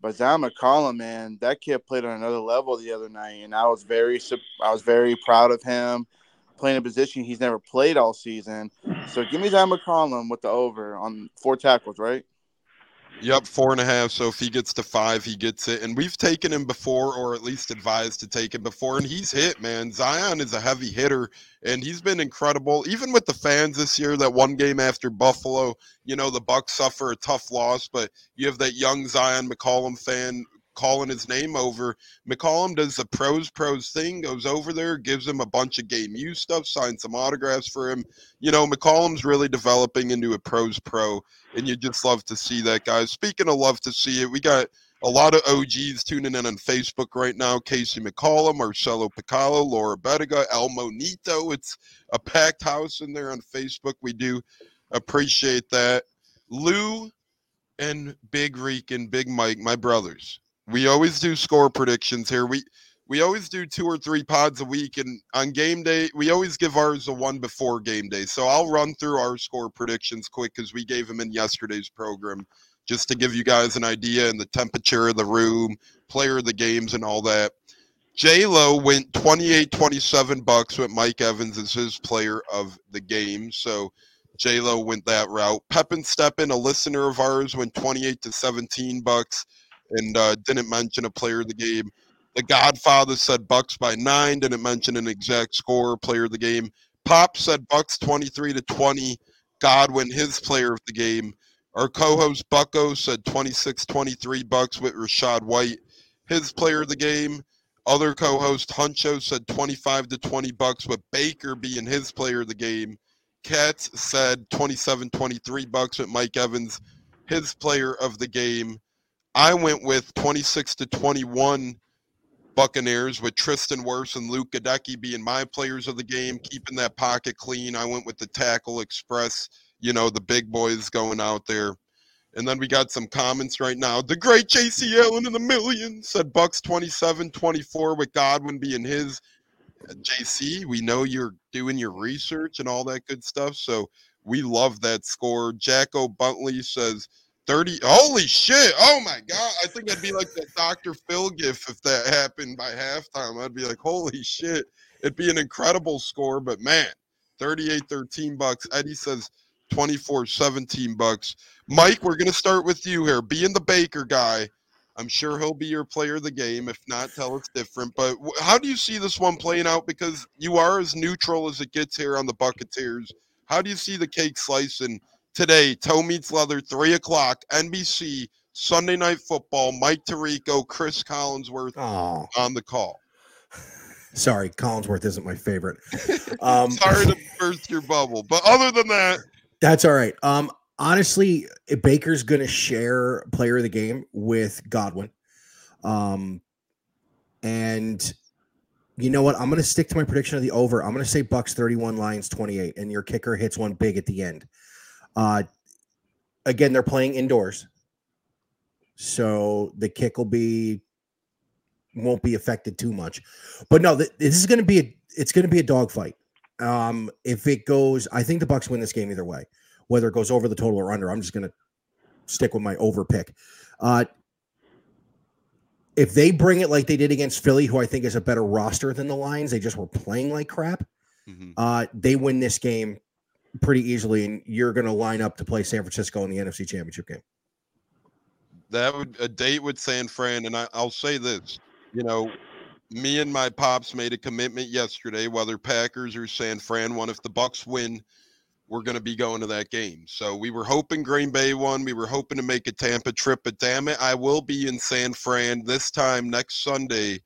But Zyon McCollum, man, that kid played on another level the other night, and I was very, I was very proud of him playing a position he's never played all season. So give me Zyon McCollum with the over on four tackles, right? Yep, four and a half. So if he gets to five, he gets it. And we've taken him before, or at least advised to take him before, and he's hit, man. Zyon is a heavy hitter, and he's been incredible. Even with the fans this year, that one game after Buffalo, you know, the Bucs suffer a tough loss, but you have that young Zyon McCollum fan calling his name over. McCollum does the pros pros thing, goes over there, gives him a bunch of game use stuff, signs some autographs for him. You know, McCollum's really developing into a pros pro and you just love to see that, guys. Speaking of love to see it, we got a lot of OGs tuning in on Facebook right now. Casey McCollum, Marcelo Picalo, Laura Bettiga, El Monito. It's a packed house in there on Facebook. We do appreciate that. Lou and Big Reek and Big Mike, my brothers. We always do score predictions here. We we always do two or three pods a week, and on game day, we always give ours a one before game day. So I'll run through our score predictions quick because we gave them in yesterday's program, just to give you guys an idea and the temperature of the room, player of the games, and all that. J Lo went 28 27 bucs with Mike Evans as his player of the game. So J Lo went that route. Pep and Steppen, a listener of ours, went 28 to 17 bucs and uh, didn't mention a player of the game. The Godfather said Bucs by nine, didn't mention an exact score, player of the game. Pop said Bucs 23 to 20. Godwin, his player of the game. Our co-host Bucko said 26-23 Bucs with Rachaad White, his player of the game. Other co-host Huncho said 25 to 20 Bucs with Baker being his player of the game. Katz said 27-23 Bucs with Mike Evans, his player of the game. I went with 26 to 21 Buccaneers with Tristan Wirfs and Luke Goedeke being my players of the game, keeping that pocket clean. I went with the tackle express, you know, the big boys going out there. And then we got some comments right now. The great JC Allen in the million said Bucs 27 24 with Godwin being his. JC, we know you're doing your research and all that good stuff. So we love that score. Jacko Buntley says 30. Holy shit. Oh my God. I think I'd be like that Dr. Phil gif if that happened by halftime. I'd be like, holy shit. It'd be an incredible score, but man, 38 13 bucs. Eddie says 24 17 bucs. Mike, we're to start with you here. Being the Baker guy, I'm sure he'll be your player of the game. If not, tell us different. But how do you see this one playing out? Because you are as neutral as it gets here on the Bucketeers. How do you see the cake slicing today? Toe meets leather, three o'clock, NBC, Sunday Night Football. Mike Tirico, Chris Collinsworth Oh, on the call. sorry, Collinsworth isn't my favorite. Um, Sorry to burst your bubble, but other than that, That's all right. Um, honestly, Baker's going to share player of the game with Godwin. Um, and you know what? I'm going to stick to my prediction of the over. I'm going to say Bucs 31, Lions 28, and your kicker hits one big at the end. Uh, again, they're playing indoors, so the kick will be won't be affected too much. But no, th- this is going to be a it's going to be a dogfight. Um, if it goes, I think the Bucs win this game either way, whether it goes over the total or under. I'm just going to stick with my over pick. Uh, if they bring it like they did against Philly, who I think is a better roster than the Lions, they just were playing like crap. Mhm. Uh, they win this game pretty easily, and you're going to line up to play San Francisco in the NFC Championship game. that would a date with San Fran, and I, I'll say this, you know, me and my pops made a commitment yesterday, whether Packers or San Fran won. If the Bucs win, we're going to be going to that game. So we were hoping Green Bay won. We were hoping to make a Tampa trip, but damn it, I will be in San Fran this time next Sunday.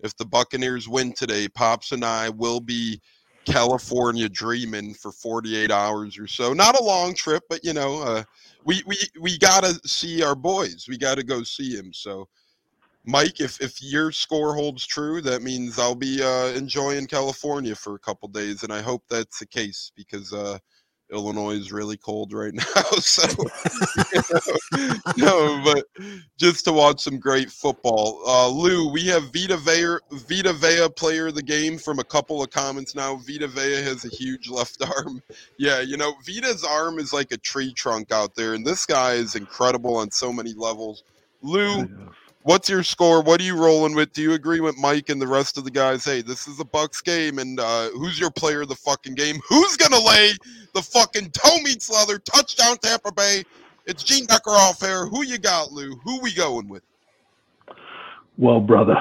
If the Buccaneers win today, Pops and I will be California dreaming for 48 hours or so. Not a long trip, but you know, uh, we we we gotta see our boys. We gotta go see him. So, Mike, if if your score holds true, that means I'll be uh, enjoying California for a couple days, and I hope that's the case because uh, Illinois is really cold right now. So, you know, no, but just to watch some great football. Uh, Lou, we have Vita Vea, Vita Vea player of the game from a couple of comments now. Vita Vea has a huge left arm. Yeah, you know, Vita's arm is like a tree trunk out there, and this guy is incredible on so many levels. Lou, what's your score? What are you rolling with? Do you agree with Mike and the rest of the guys? Hey, this is a Bucs game, and uh, who's your player of the fucking game? Who's gonna lay the fucking toe meets leather touchdown Tampa Bay? It's Gene Decker off air. Who you got, Lou? Who we going with? Well, brother,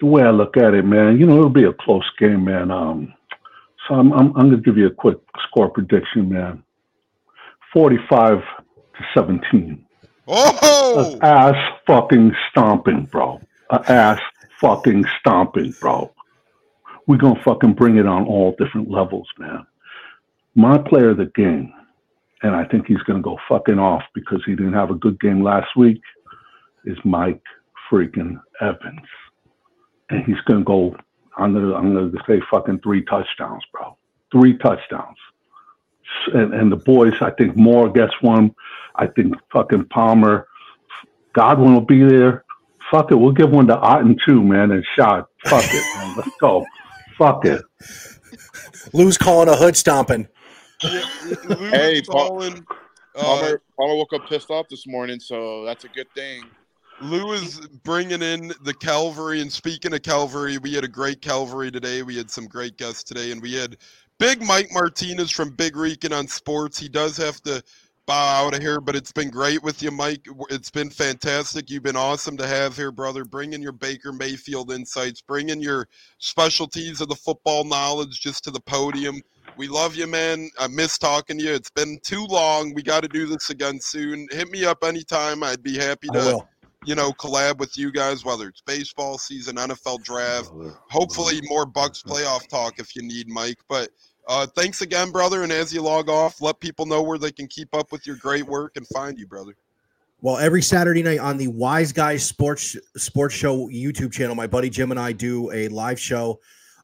the way I look at it, man, you know, it'll be a close game, man. Um, so I'm, I'm, I'm to give you a quick score prediction, man. 45 to 17. Oh, A ass fucking stomping, bro. A ass fucking stomping, bro. We're to fucking bring it on all different levels, man. My player of the game, and I think he's to go fucking off because he didn't have a good game last week, is Mike freaking Evans. And he's to go, I'm to, I'm to say fucking three touchdowns, bro. Three touchdowns. And, and the boys, I think Moore gets one. I think fucking Palmer, Godwin will be there. Fuck it, we'll give one to Otton too, man, and shot. Fuck it, man. Let's go. Fuck it. Lou's calling a hood stomping. yeah, Hey, is Paul- calling, uh, Palmer, Palmer woke up pissed off this morning, so that's a good thing. Lou is bringing in the Calvary. And speaking of Calvary, we had a great Calvary today. We had some great guests today, and we had Big Mike Martinez from Big Rican on Sports. He does have to bow out of here, but it's been great with you, Mike. It's been fantastic. You've been awesome to have here, brother. Bring in your Baker Mayfield insights, bring in your specialties of the football knowledge just to the podium. We love you, man. I miss talking to you. It's been too long. We got to do this again soon. Hit me up anytime. I'd be happy to you know, collab with you guys, whether it's baseball season, NFL draft, hopefully more Bucs playoff talk if you need, Mike. But uh, thanks again, brother. And as you log off, let people know where they can keep up with your great work and find you, brother. Well, every Saturday night on the Wise Guys Sports Sports Show YouTube channel, my buddy Jim and I do a live show.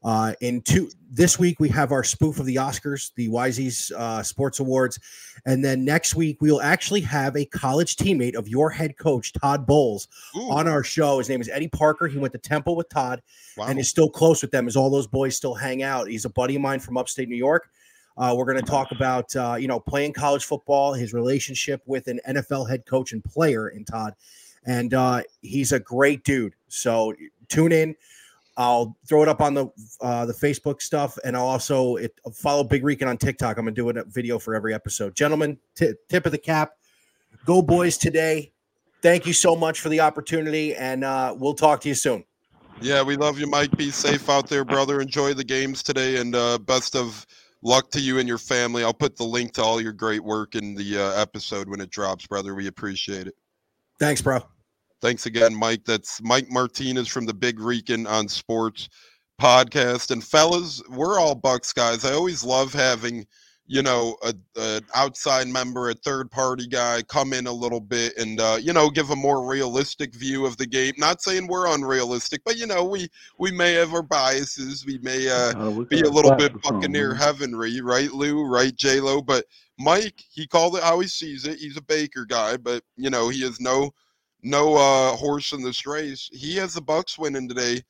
Uh, in two this week, we have our spoof of the Oscars, the Wisey's uh, Sports Awards, and then next week we'll actually have a college teammate of your head coach Todd Bowles Ooh, on our show. His name is Eddie Parker. He went to Temple with Todd wow. and is still close with them as all those boys still hang out. He's a buddy of mine from upstate New York. Uh, we're going to talk about uh, you know playing college football, his relationship with an NFL head coach and player in Todd, and uh, he's a great dude. So tune in. I'll throw it up on the uh, the Facebook stuff, and I'll also it, follow Big Rican on TikTok. I'm gonna do a video for every episode. Gentlemen, t- tip of the cap. Go boys today. Thank you so much for the opportunity, and uh, we'll talk to you soon. Yeah, we love you, Mike. Be safe out there, brother. Enjoy the games today, and uh, best of luck to you and your family. I'll put the link to all your great work in the uh, episode when it drops, brother. We appreciate it. Thanks, bro. Thanks again, Mike. That's Mike Martinez from the Big Rican on Sports podcast. And fellas, we're all Bucs guys. I always love having, you know, a, an outside member, a third party guy come in a little bit and uh, you know give a more realistic view of the game. Not saying we're unrealistic, but you know we we may have our biases. We may uh, be a little bit Buccaneer heavenry, right, Lou? Right, J Lo? But Mike, he called it how he sees it. He's a Baker guy, but you know he has no no uh horse in this race. He has the Bucs winning today.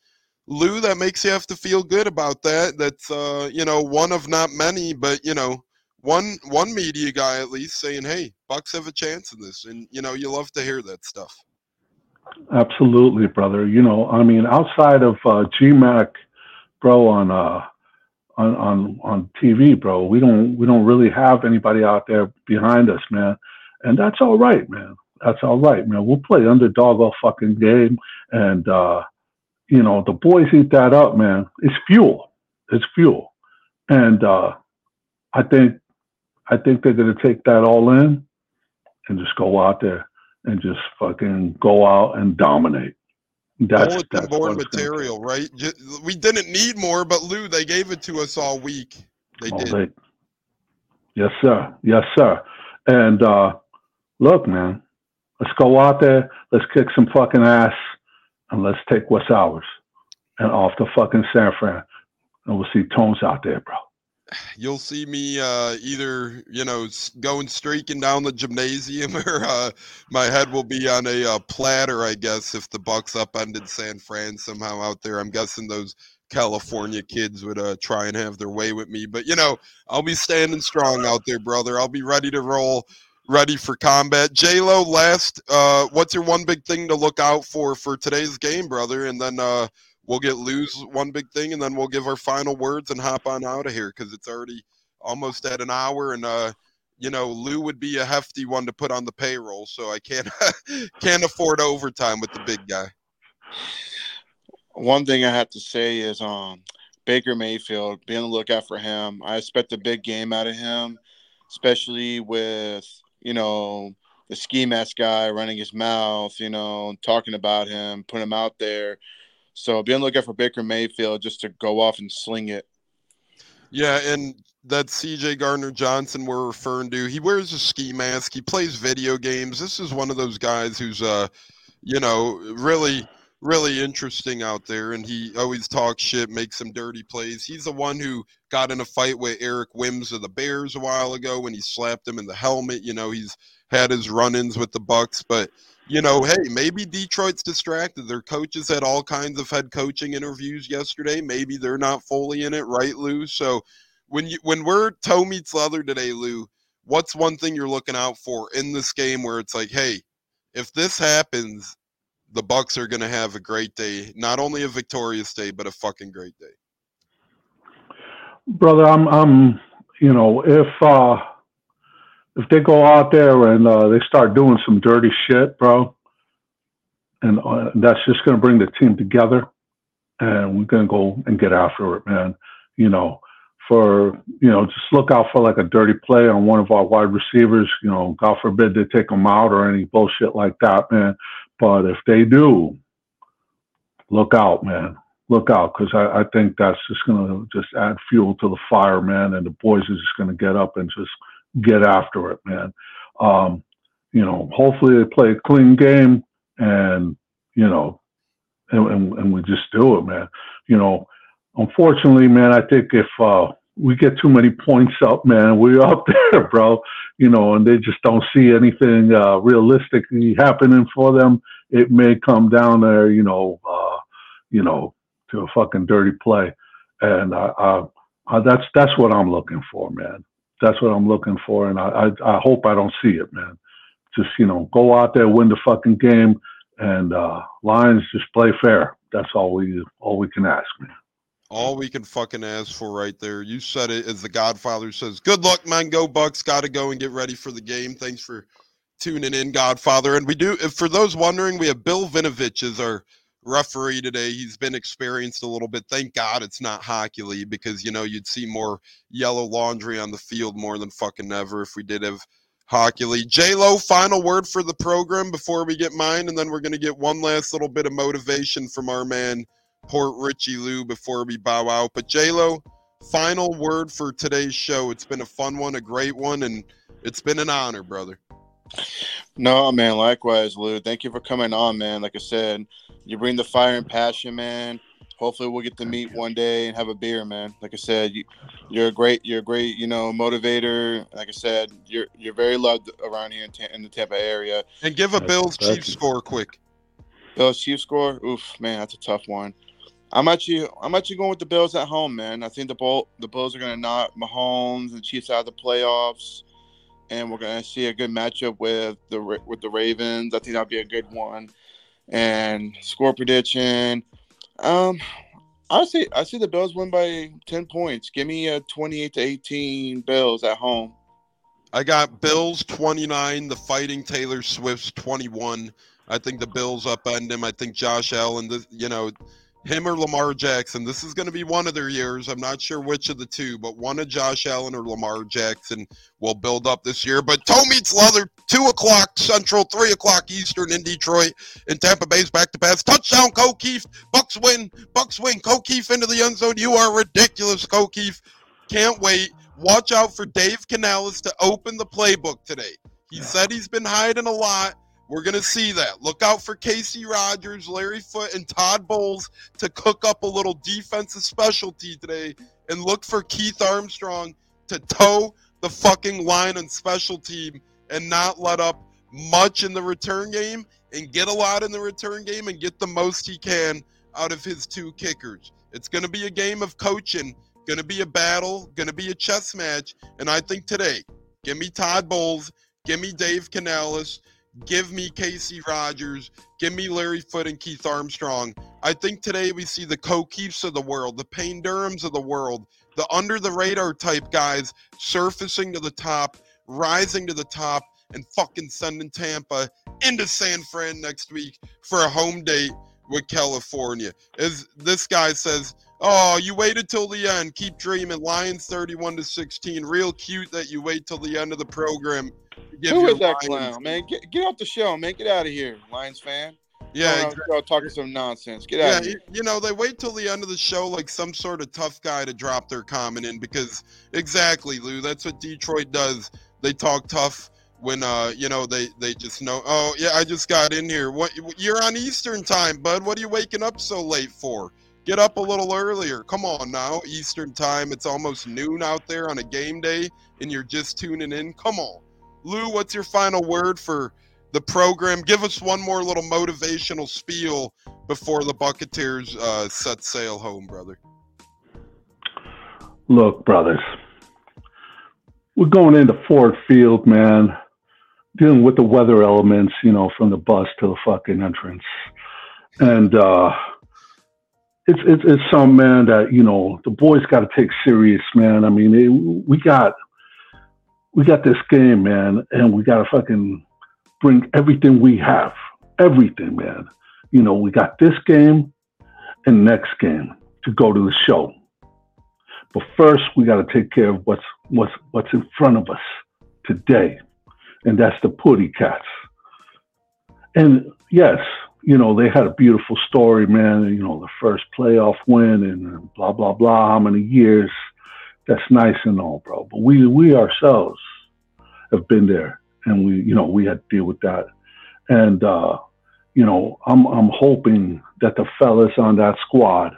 Lou, that makes you have to feel good about that. That's uh, you know, one of not many, but you know, one one media guy at least saying, Hey, Bucs have a chance in this. And you know, you love to hear that stuff. Absolutely, brother. You know, I mean, outside of uh, GMAC, bro, on uh, on on on TV, bro, we don't we don't really have anybody out there behind us, man, and that's all right, man. That's all right, man. We'll play underdog all fucking game, and uh, you know the boys eat that up, man. It's fuel. It's fuel, and uh, I think I think they're gonna take that all in and just go out there and just fucking go out and dominate. That's Bulletin that's it's material, right? We didn't need more, but Lou, they gave it to us all week. They Oh, did. yes, sir. Yes, sir. And uh, look, man, let's go out there. Let's kick some fucking ass, and let's take what's ours, and off to fucking San Fran, and we'll see Tones out there, bro. You'll see me uh, either, you know, going streaking down the gymnasium, or uh, my head will be on a uh, platter, I guess, if the Bucs upended San Fran somehow out there. I'm guessing those California kids would uh, try and have their way with me, but you know, I'll be standing strong out there, brother. I'll be ready to roll, ready for combat. J Lo, last, uh, what's your one big thing to look out for for today's game, brother? And then uh, we'll get Lou's one big thing and then we'll give our final words and hop on out of here because it's already almost at an hour and uh you know lou would be a hefty one to put on the payroll so i can't can't afford overtime with the big guy One thing I have to say is um Baker Mayfield, be on the lookout for him. I expect a big game out of him, especially with, you know, the ski mask guy running his mouth, you know, talking about him, putting him out there. So be on the lookout for Baker Mayfield just to go off and sling it. yeah and that cj gardner johnson we're referring to he wears a ski mask he plays video games this is one of those guys who's uh you know really really interesting out there and he always talks shit makes some dirty plays. He's the one who got in a fight with eric wims of the bears a while ago when he slapped him in the helmet. You know he's had his run-ins with the bucs but you know hey maybe detroit's distracted. Their coaches had all kinds of head coaching interviews yesterday. Maybe they're not fully in it right lou? So when you when we're toe meets leather today lou what's one thing you're looking out for in this game where it's like hey if this happens the bucs are going to have a great day not only a victorious day but a fucking great day. Brother i'm i'm you know if uh if they go out there and uh they start doing some dirty shit bro and uh, that's just going to bring the team together and we're going to go and get after it man. You know for you know just look out for like a dirty play on one of our wide receivers you know god forbid they take them out or any bullshit like that man but if they do look out man look out because I, I think that's just going to just add fuel to the fire, man. And the boys are just going to get up and just get after it, man. Um, you know, hopefully they play a clean game and, you know, and, and, and we just do it, man. You know, unfortunately, man, I think if uh, we get too many points up, man, we're up there, bro. You know, and they just don't see anything uh, realistically happening for them. It may come down there, you know, uh, you know, to a fucking dirty play. And that's that's what I'm looking for, man. That's what I'm looking for, and I, I I hope I don't see it, man. Just you know, go out there, win the fucking game, and uh, Lions just play fair. That's all we all we can ask, man. All we can fucking ask for right there. You said it as the Godfather says. Good luck, man. Go Bucs. Got to go and get ready for the game. Thanks for tuning in, Godfather. And we do, for those wondering, we have Bill Vinovich as our referee today. He's been experienced a little bit. Thank God it's not Hochuli because you know you'd see more yellow laundry on the field more than fucking ever if we did have Hochuli. J Lo, final word for the program before we get mine, and then we're gonna get one last little bit of motivation from our man Port Richey Lou before we bow out. But J Lo, final word for today's show. It's been a fun one, a great one, and it's been an honor, brother. No, man. Likewise, Lou. Thank you for coming on, man. Like I said, you bring the fire and passion, man. Hopefully, we'll get to meet one day and have a beer, man. Like I said, you, you're a great, you're a great, you know, motivator. Like I said, you're you're very loved around here in, Ta- in the Tampa area. And give a That's- Bills Chiefs score quick. Bills Chiefs score. Oof, man, that's a tough one. I'm actually I'm actually going with the Bills at home, man. I think the Bull the Bills are gonna knock Mahomes and Chiefs out of the playoffs, and we're gonna see a good matchup with the with the Ravens. I think that'll be a good one. And score prediction, um, I see I see the Bills win by ten points. Give me a 28 to 18 Bills at home. I got Bills 29, the Fighting Taylor Swifts 21. I think the Bills upend him. I think Josh Allen, this, you know, him or Lamar Jackson, this is going to be one of their years. I'm not sure which of the two, but one of Josh Allen or Lamar Jackson will build up this year. But toe meets leather, 2 o'clock Central, 3 o'clock Eastern in Detroit. And Tampa Bay's back to pass. Touchdown, Kokeef. Bucs win. Bucs win. Ko Kieft into the end zone. You are ridiculous, Ko Kieft. Can't wait. Watch out for Dave Canales to open the playbook today. He said he's been hiding a lot. We're going to see that. Look out for Kacy Rodgers, Larry Foote, and Todd Bowles to cook up a little defensive specialty today. And look for Keith Armstrong to toe the fucking line on special team and not let up much in the return game and get a lot in the return game and get the most he can out of his two kickers. It's going to be a game of coaching, going to be a battle, going to be a chess match. And I think today, give me Todd Bowles, give me Dave Canales, give me Kacy Rodgers, give me Larry Foote and Keith Armstrong. I think today we see the Ko Kiefts of the world, the Payne Durhams of the world, the under the radar type guys surfacing to the top, rising to the top, and fucking sending Tampa into San Fran next week for a home date with California. As this guy says, Oh, you waited till the end. Keep dreaming. Lions 31 to 16. Real cute that you wait till the end of the program. Who that Lions- clown, man? Get, get off the show, man. Get out of here, Lions fan. Yeah, Going around talking some nonsense. Get out Yeah, of here. you, you know, they wait till the end of the show like some sort of tough guy to drop their comment in because exactly, Lou, that's what Detroit does. They talk tough when uh, you know, they they just know, "Oh, yeah, I just got in here. What you're on Eastern time, bud. What are you waking up so late for? Get up a little earlier. Come on now, Eastern time. It's almost noon out there on a game day and you're just tuning in. Come on. Lou, what's your final word for the program? Give us one more little motivational spiel before the Buccaneers uh, set sail home, brother. Look, brothers, we're going into Ford Field, man, dealing with the weather elements, you know, from the bus to the fucking entrance. And uh it's it's it's some man that, you know, the boys gotta take serious, man. I mean, it, we got we got this game, man, and we gotta fucking bring everything we have. Everything, man. You know, we got this game and next game to go to the show. But first, we got to take care of what's what's what's in front of us today, and that's the Putty Cats. And yes, you know they had a beautiful story, man. You know the first playoff win and blah blah blah. How many years? That's nice and all, bro. But we we ourselves have been there, and we you know we had to deal with that. And uh, you know I'm I'm hoping that the fellas on that squad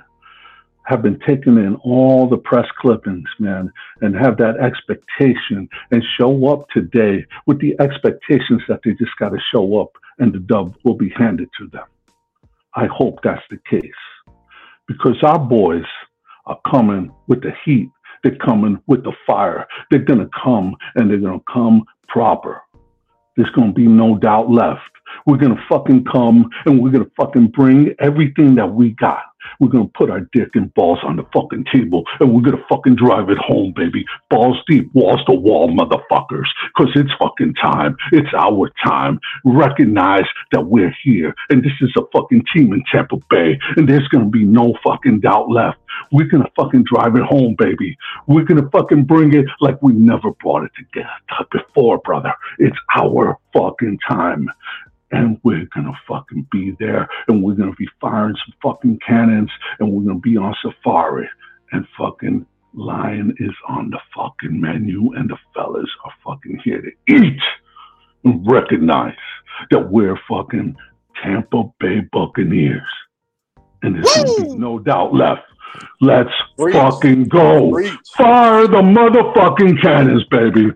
have been taking in all the press clippings, man, and have that expectation and show up today with the expectations that they just got to show up and the dub will be handed to them. I hope that's the case because our boys are coming with the heat They're coming with the fire. They're gonna come and they're gonna come proper. There's gonna be no doubt left. We're gonna fucking come and we're gonna fucking bring everything that we got. We're gonna put our dick and balls on the fucking table and we're gonna fucking drive it home, baby. Balls deep, walls to wall, motherfuckers. Cause it's fucking time. It's our time. Recognize that we're here and this is a fucking team in Tampa Bay and there's gonna be no fucking doubt left. We're gonna fucking drive it home, baby. We're gonna fucking bring it like we never brought it together before, brother. It's our fucking time and we're gonna fucking be there and we're gonna be firing some fucking cannons and we're gonna be on safari and fucking lion is on the fucking menu and the fellas are fucking here to eat and recognize that we're fucking Tampa Bay Buccaneers. And there's gonna be no doubt left. Let's Preach. fucking go. Preach. Fire the motherfucking cannons, baby.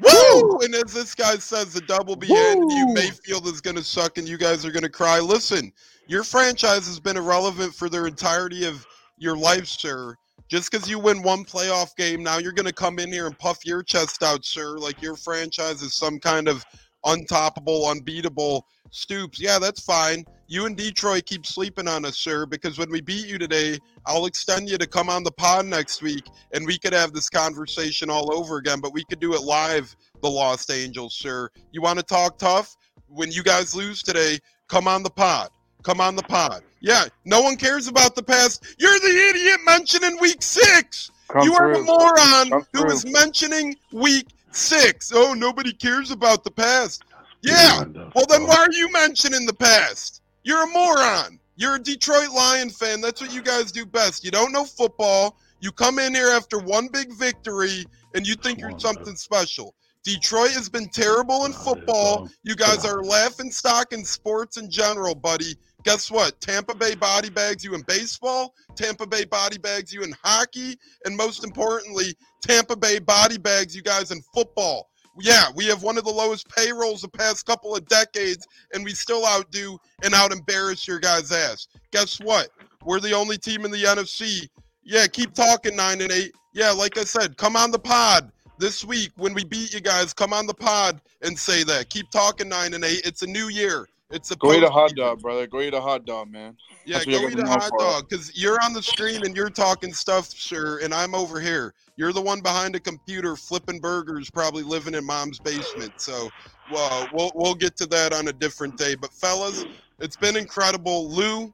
Woo! And as this guy says, the double B end, you! Mayfield is going to suck and you guys are going to cry. Listen, your franchise has been irrelevant for their entirety of your life, sir. Just because you win one playoff game, now you're going to come in here and puff your chest out, sir, like your franchise is some kind of untoppable, unbeatable Stoops. Yeah, that's fine. You and Detroit keep sleeping on us, sir, because when we beat you today, I'll extend you to come on the pod next week and we could have this conversation all over again, but we could do it live, the Lost Angels, sir. You want to talk tough? When you guys lose today, come on the pod. Come on the pod. Yeah, no one cares about the past. You're the idiot mentioning week six. Come you are the moron who is mentioning week six. Oh, nobody cares about the past. Yeah. Well, then why are you mentioning the past? You're a moron. You're a Detroit Lion fan. That's what you guys do best. You don't know football. You come in here after one big victory and you think you're something special. Detroit has been terrible in football. You guys are laughing stock in sports in general, buddy. Guess what? Tampa Bay body bags you in baseball, Tampa Bay body bags you in hockey, and most importantly, Tampa Bay body bags you guys in football. Yeah, we have one of the lowest payrolls the past couple of decades, and we still outdo and out embarrass your guys' ass. Guess what? We're the only team in the NFC. Yeah, keep talking nine and eight. Yeah, like I said, come on the pod this week when we beat you guys. Come on the pod and say that. Keep talking nine and eight. It's a new year. It's a Go eat a hot postseason. dog, brother. Go eat a hot dog, man. Yeah, That's go eat a gonna be known hot dog because you're on the screen and you're talking stuff, sir, and I'm over here. You're the one behind a computer flipping burgers, probably living in mom's basement. So, well, we'll we'll get to that on a different day. But fellas, it's been incredible, Lou.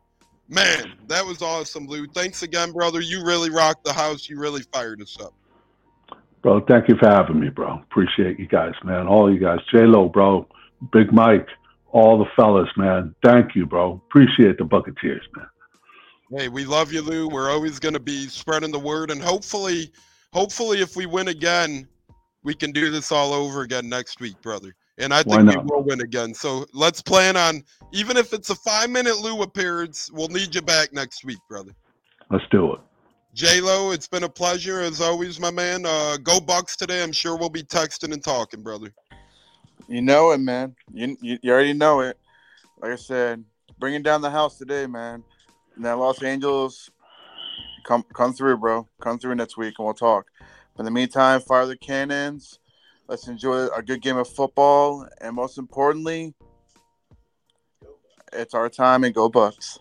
Man, that was awesome, Lou. Thanks again, brother. You really rocked the house. You really fired us up. Bro, thank you for having me, bro. Appreciate you guys, man. All you guys. J Lo, bro. Big Mike. All the fellas, man. Thank you, bro. Appreciate the Bucketeers, man. Hey, we love you, Lou. We're always going to be spreading the word, and hopefully, hopefully, if we win again, we can do this all over again next week, brother. And I think we will win again. So let's plan on, even if it's a five-minute Lou appearance, we'll need you back next week, brother. Let's do it. J Lo, it's been a pleasure as always, my man. Uh, go Bucs today. I'm sure we'll be texting and talking, brother. You know it, man. You, you you already know it. Like I said, bringing down the house today, man. And that Los Angeles, come come through, bro. Come through next week, and we'll talk. But in the meantime, fire the cannons. Let's enjoy a good game of football, and most importantly, it's our time and go Bucs.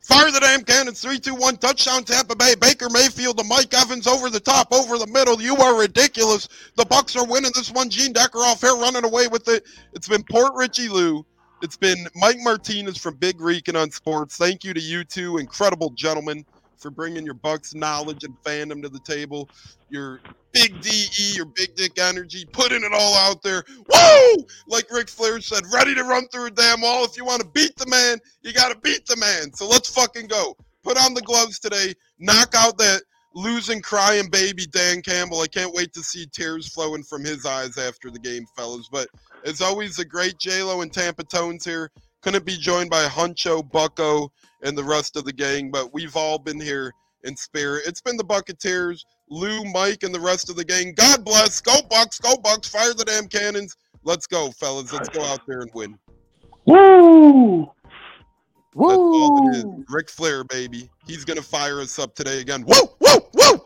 Fire the damn cannons. Three, two, one. Touchdown, Tampa Bay. Baker Mayfield to Mike Evans over the top, over the middle. You are ridiculous. The Bucs are winning this one. Gene Decker off here running away with it. It's been Port Richey Lou. It's been Mike Martinez from Big Rican on Sports. Thank you to you two incredible gentlemen for bringing your Bucs knowledge and fandom to the table. Your big DE, your big dick energy, putting it all out there. Woo! Like Ric Flair said, ready to run through a damn wall. If you want to beat the man, you got to beat the man. So let's fucking go. Put on the gloves today. Knock out that losing, crying baby Dan Campbell. I can't wait to see tears flowing from his eyes after the game, fellas. But as always, the great J-Lo and Tampa Tones here. Couldn't be joined by Huncho, Bucko, and the rest of the gang, but we've all been here in spirit. It's been the Bucketeers, Lou, Mike, and the rest of the gang. God bless. Go Bucs, go Bucs. Fire the damn cannons. Let's go, fellas. Let's go out there and win. Woo! That's all it is. Ric Flair, baby. He's gonna fire us up today again. Woo, woo, woo!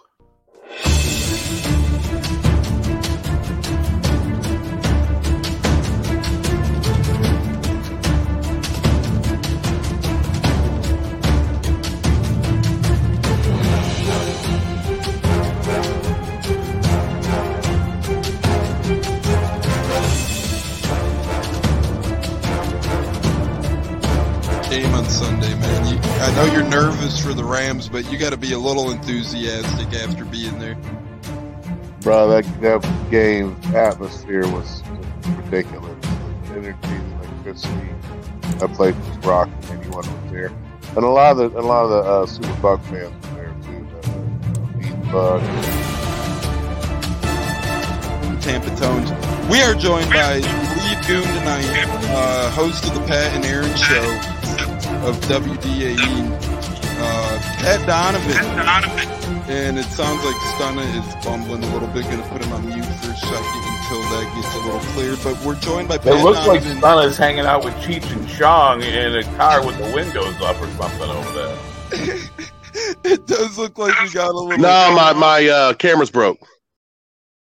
I know you're nervous for the Rams, but you got to be a little enthusiastic after being there. Bro, that that game atmosphere was ridiculous. The energy, the electricity. I played with Brock and anyone was there, and a lot of the a lot of the uh, Super Buck fans were there too. The Bug. Tampa Tones. We are joined by Lee Goon tonight, uh, host of the Pat and Aaron Show of WDAE. Uh, Pat Donovan. And it sounds like Stunna is bumbling a little bit. Going to put him on mute for a second until that gets a little clear. But we're joined by Pat It looks like Donovan. Stunna's hanging out with Cheech and Chong in a car with the windows up or something over there. it does look like we got a little. No, my my uh, camera's broke.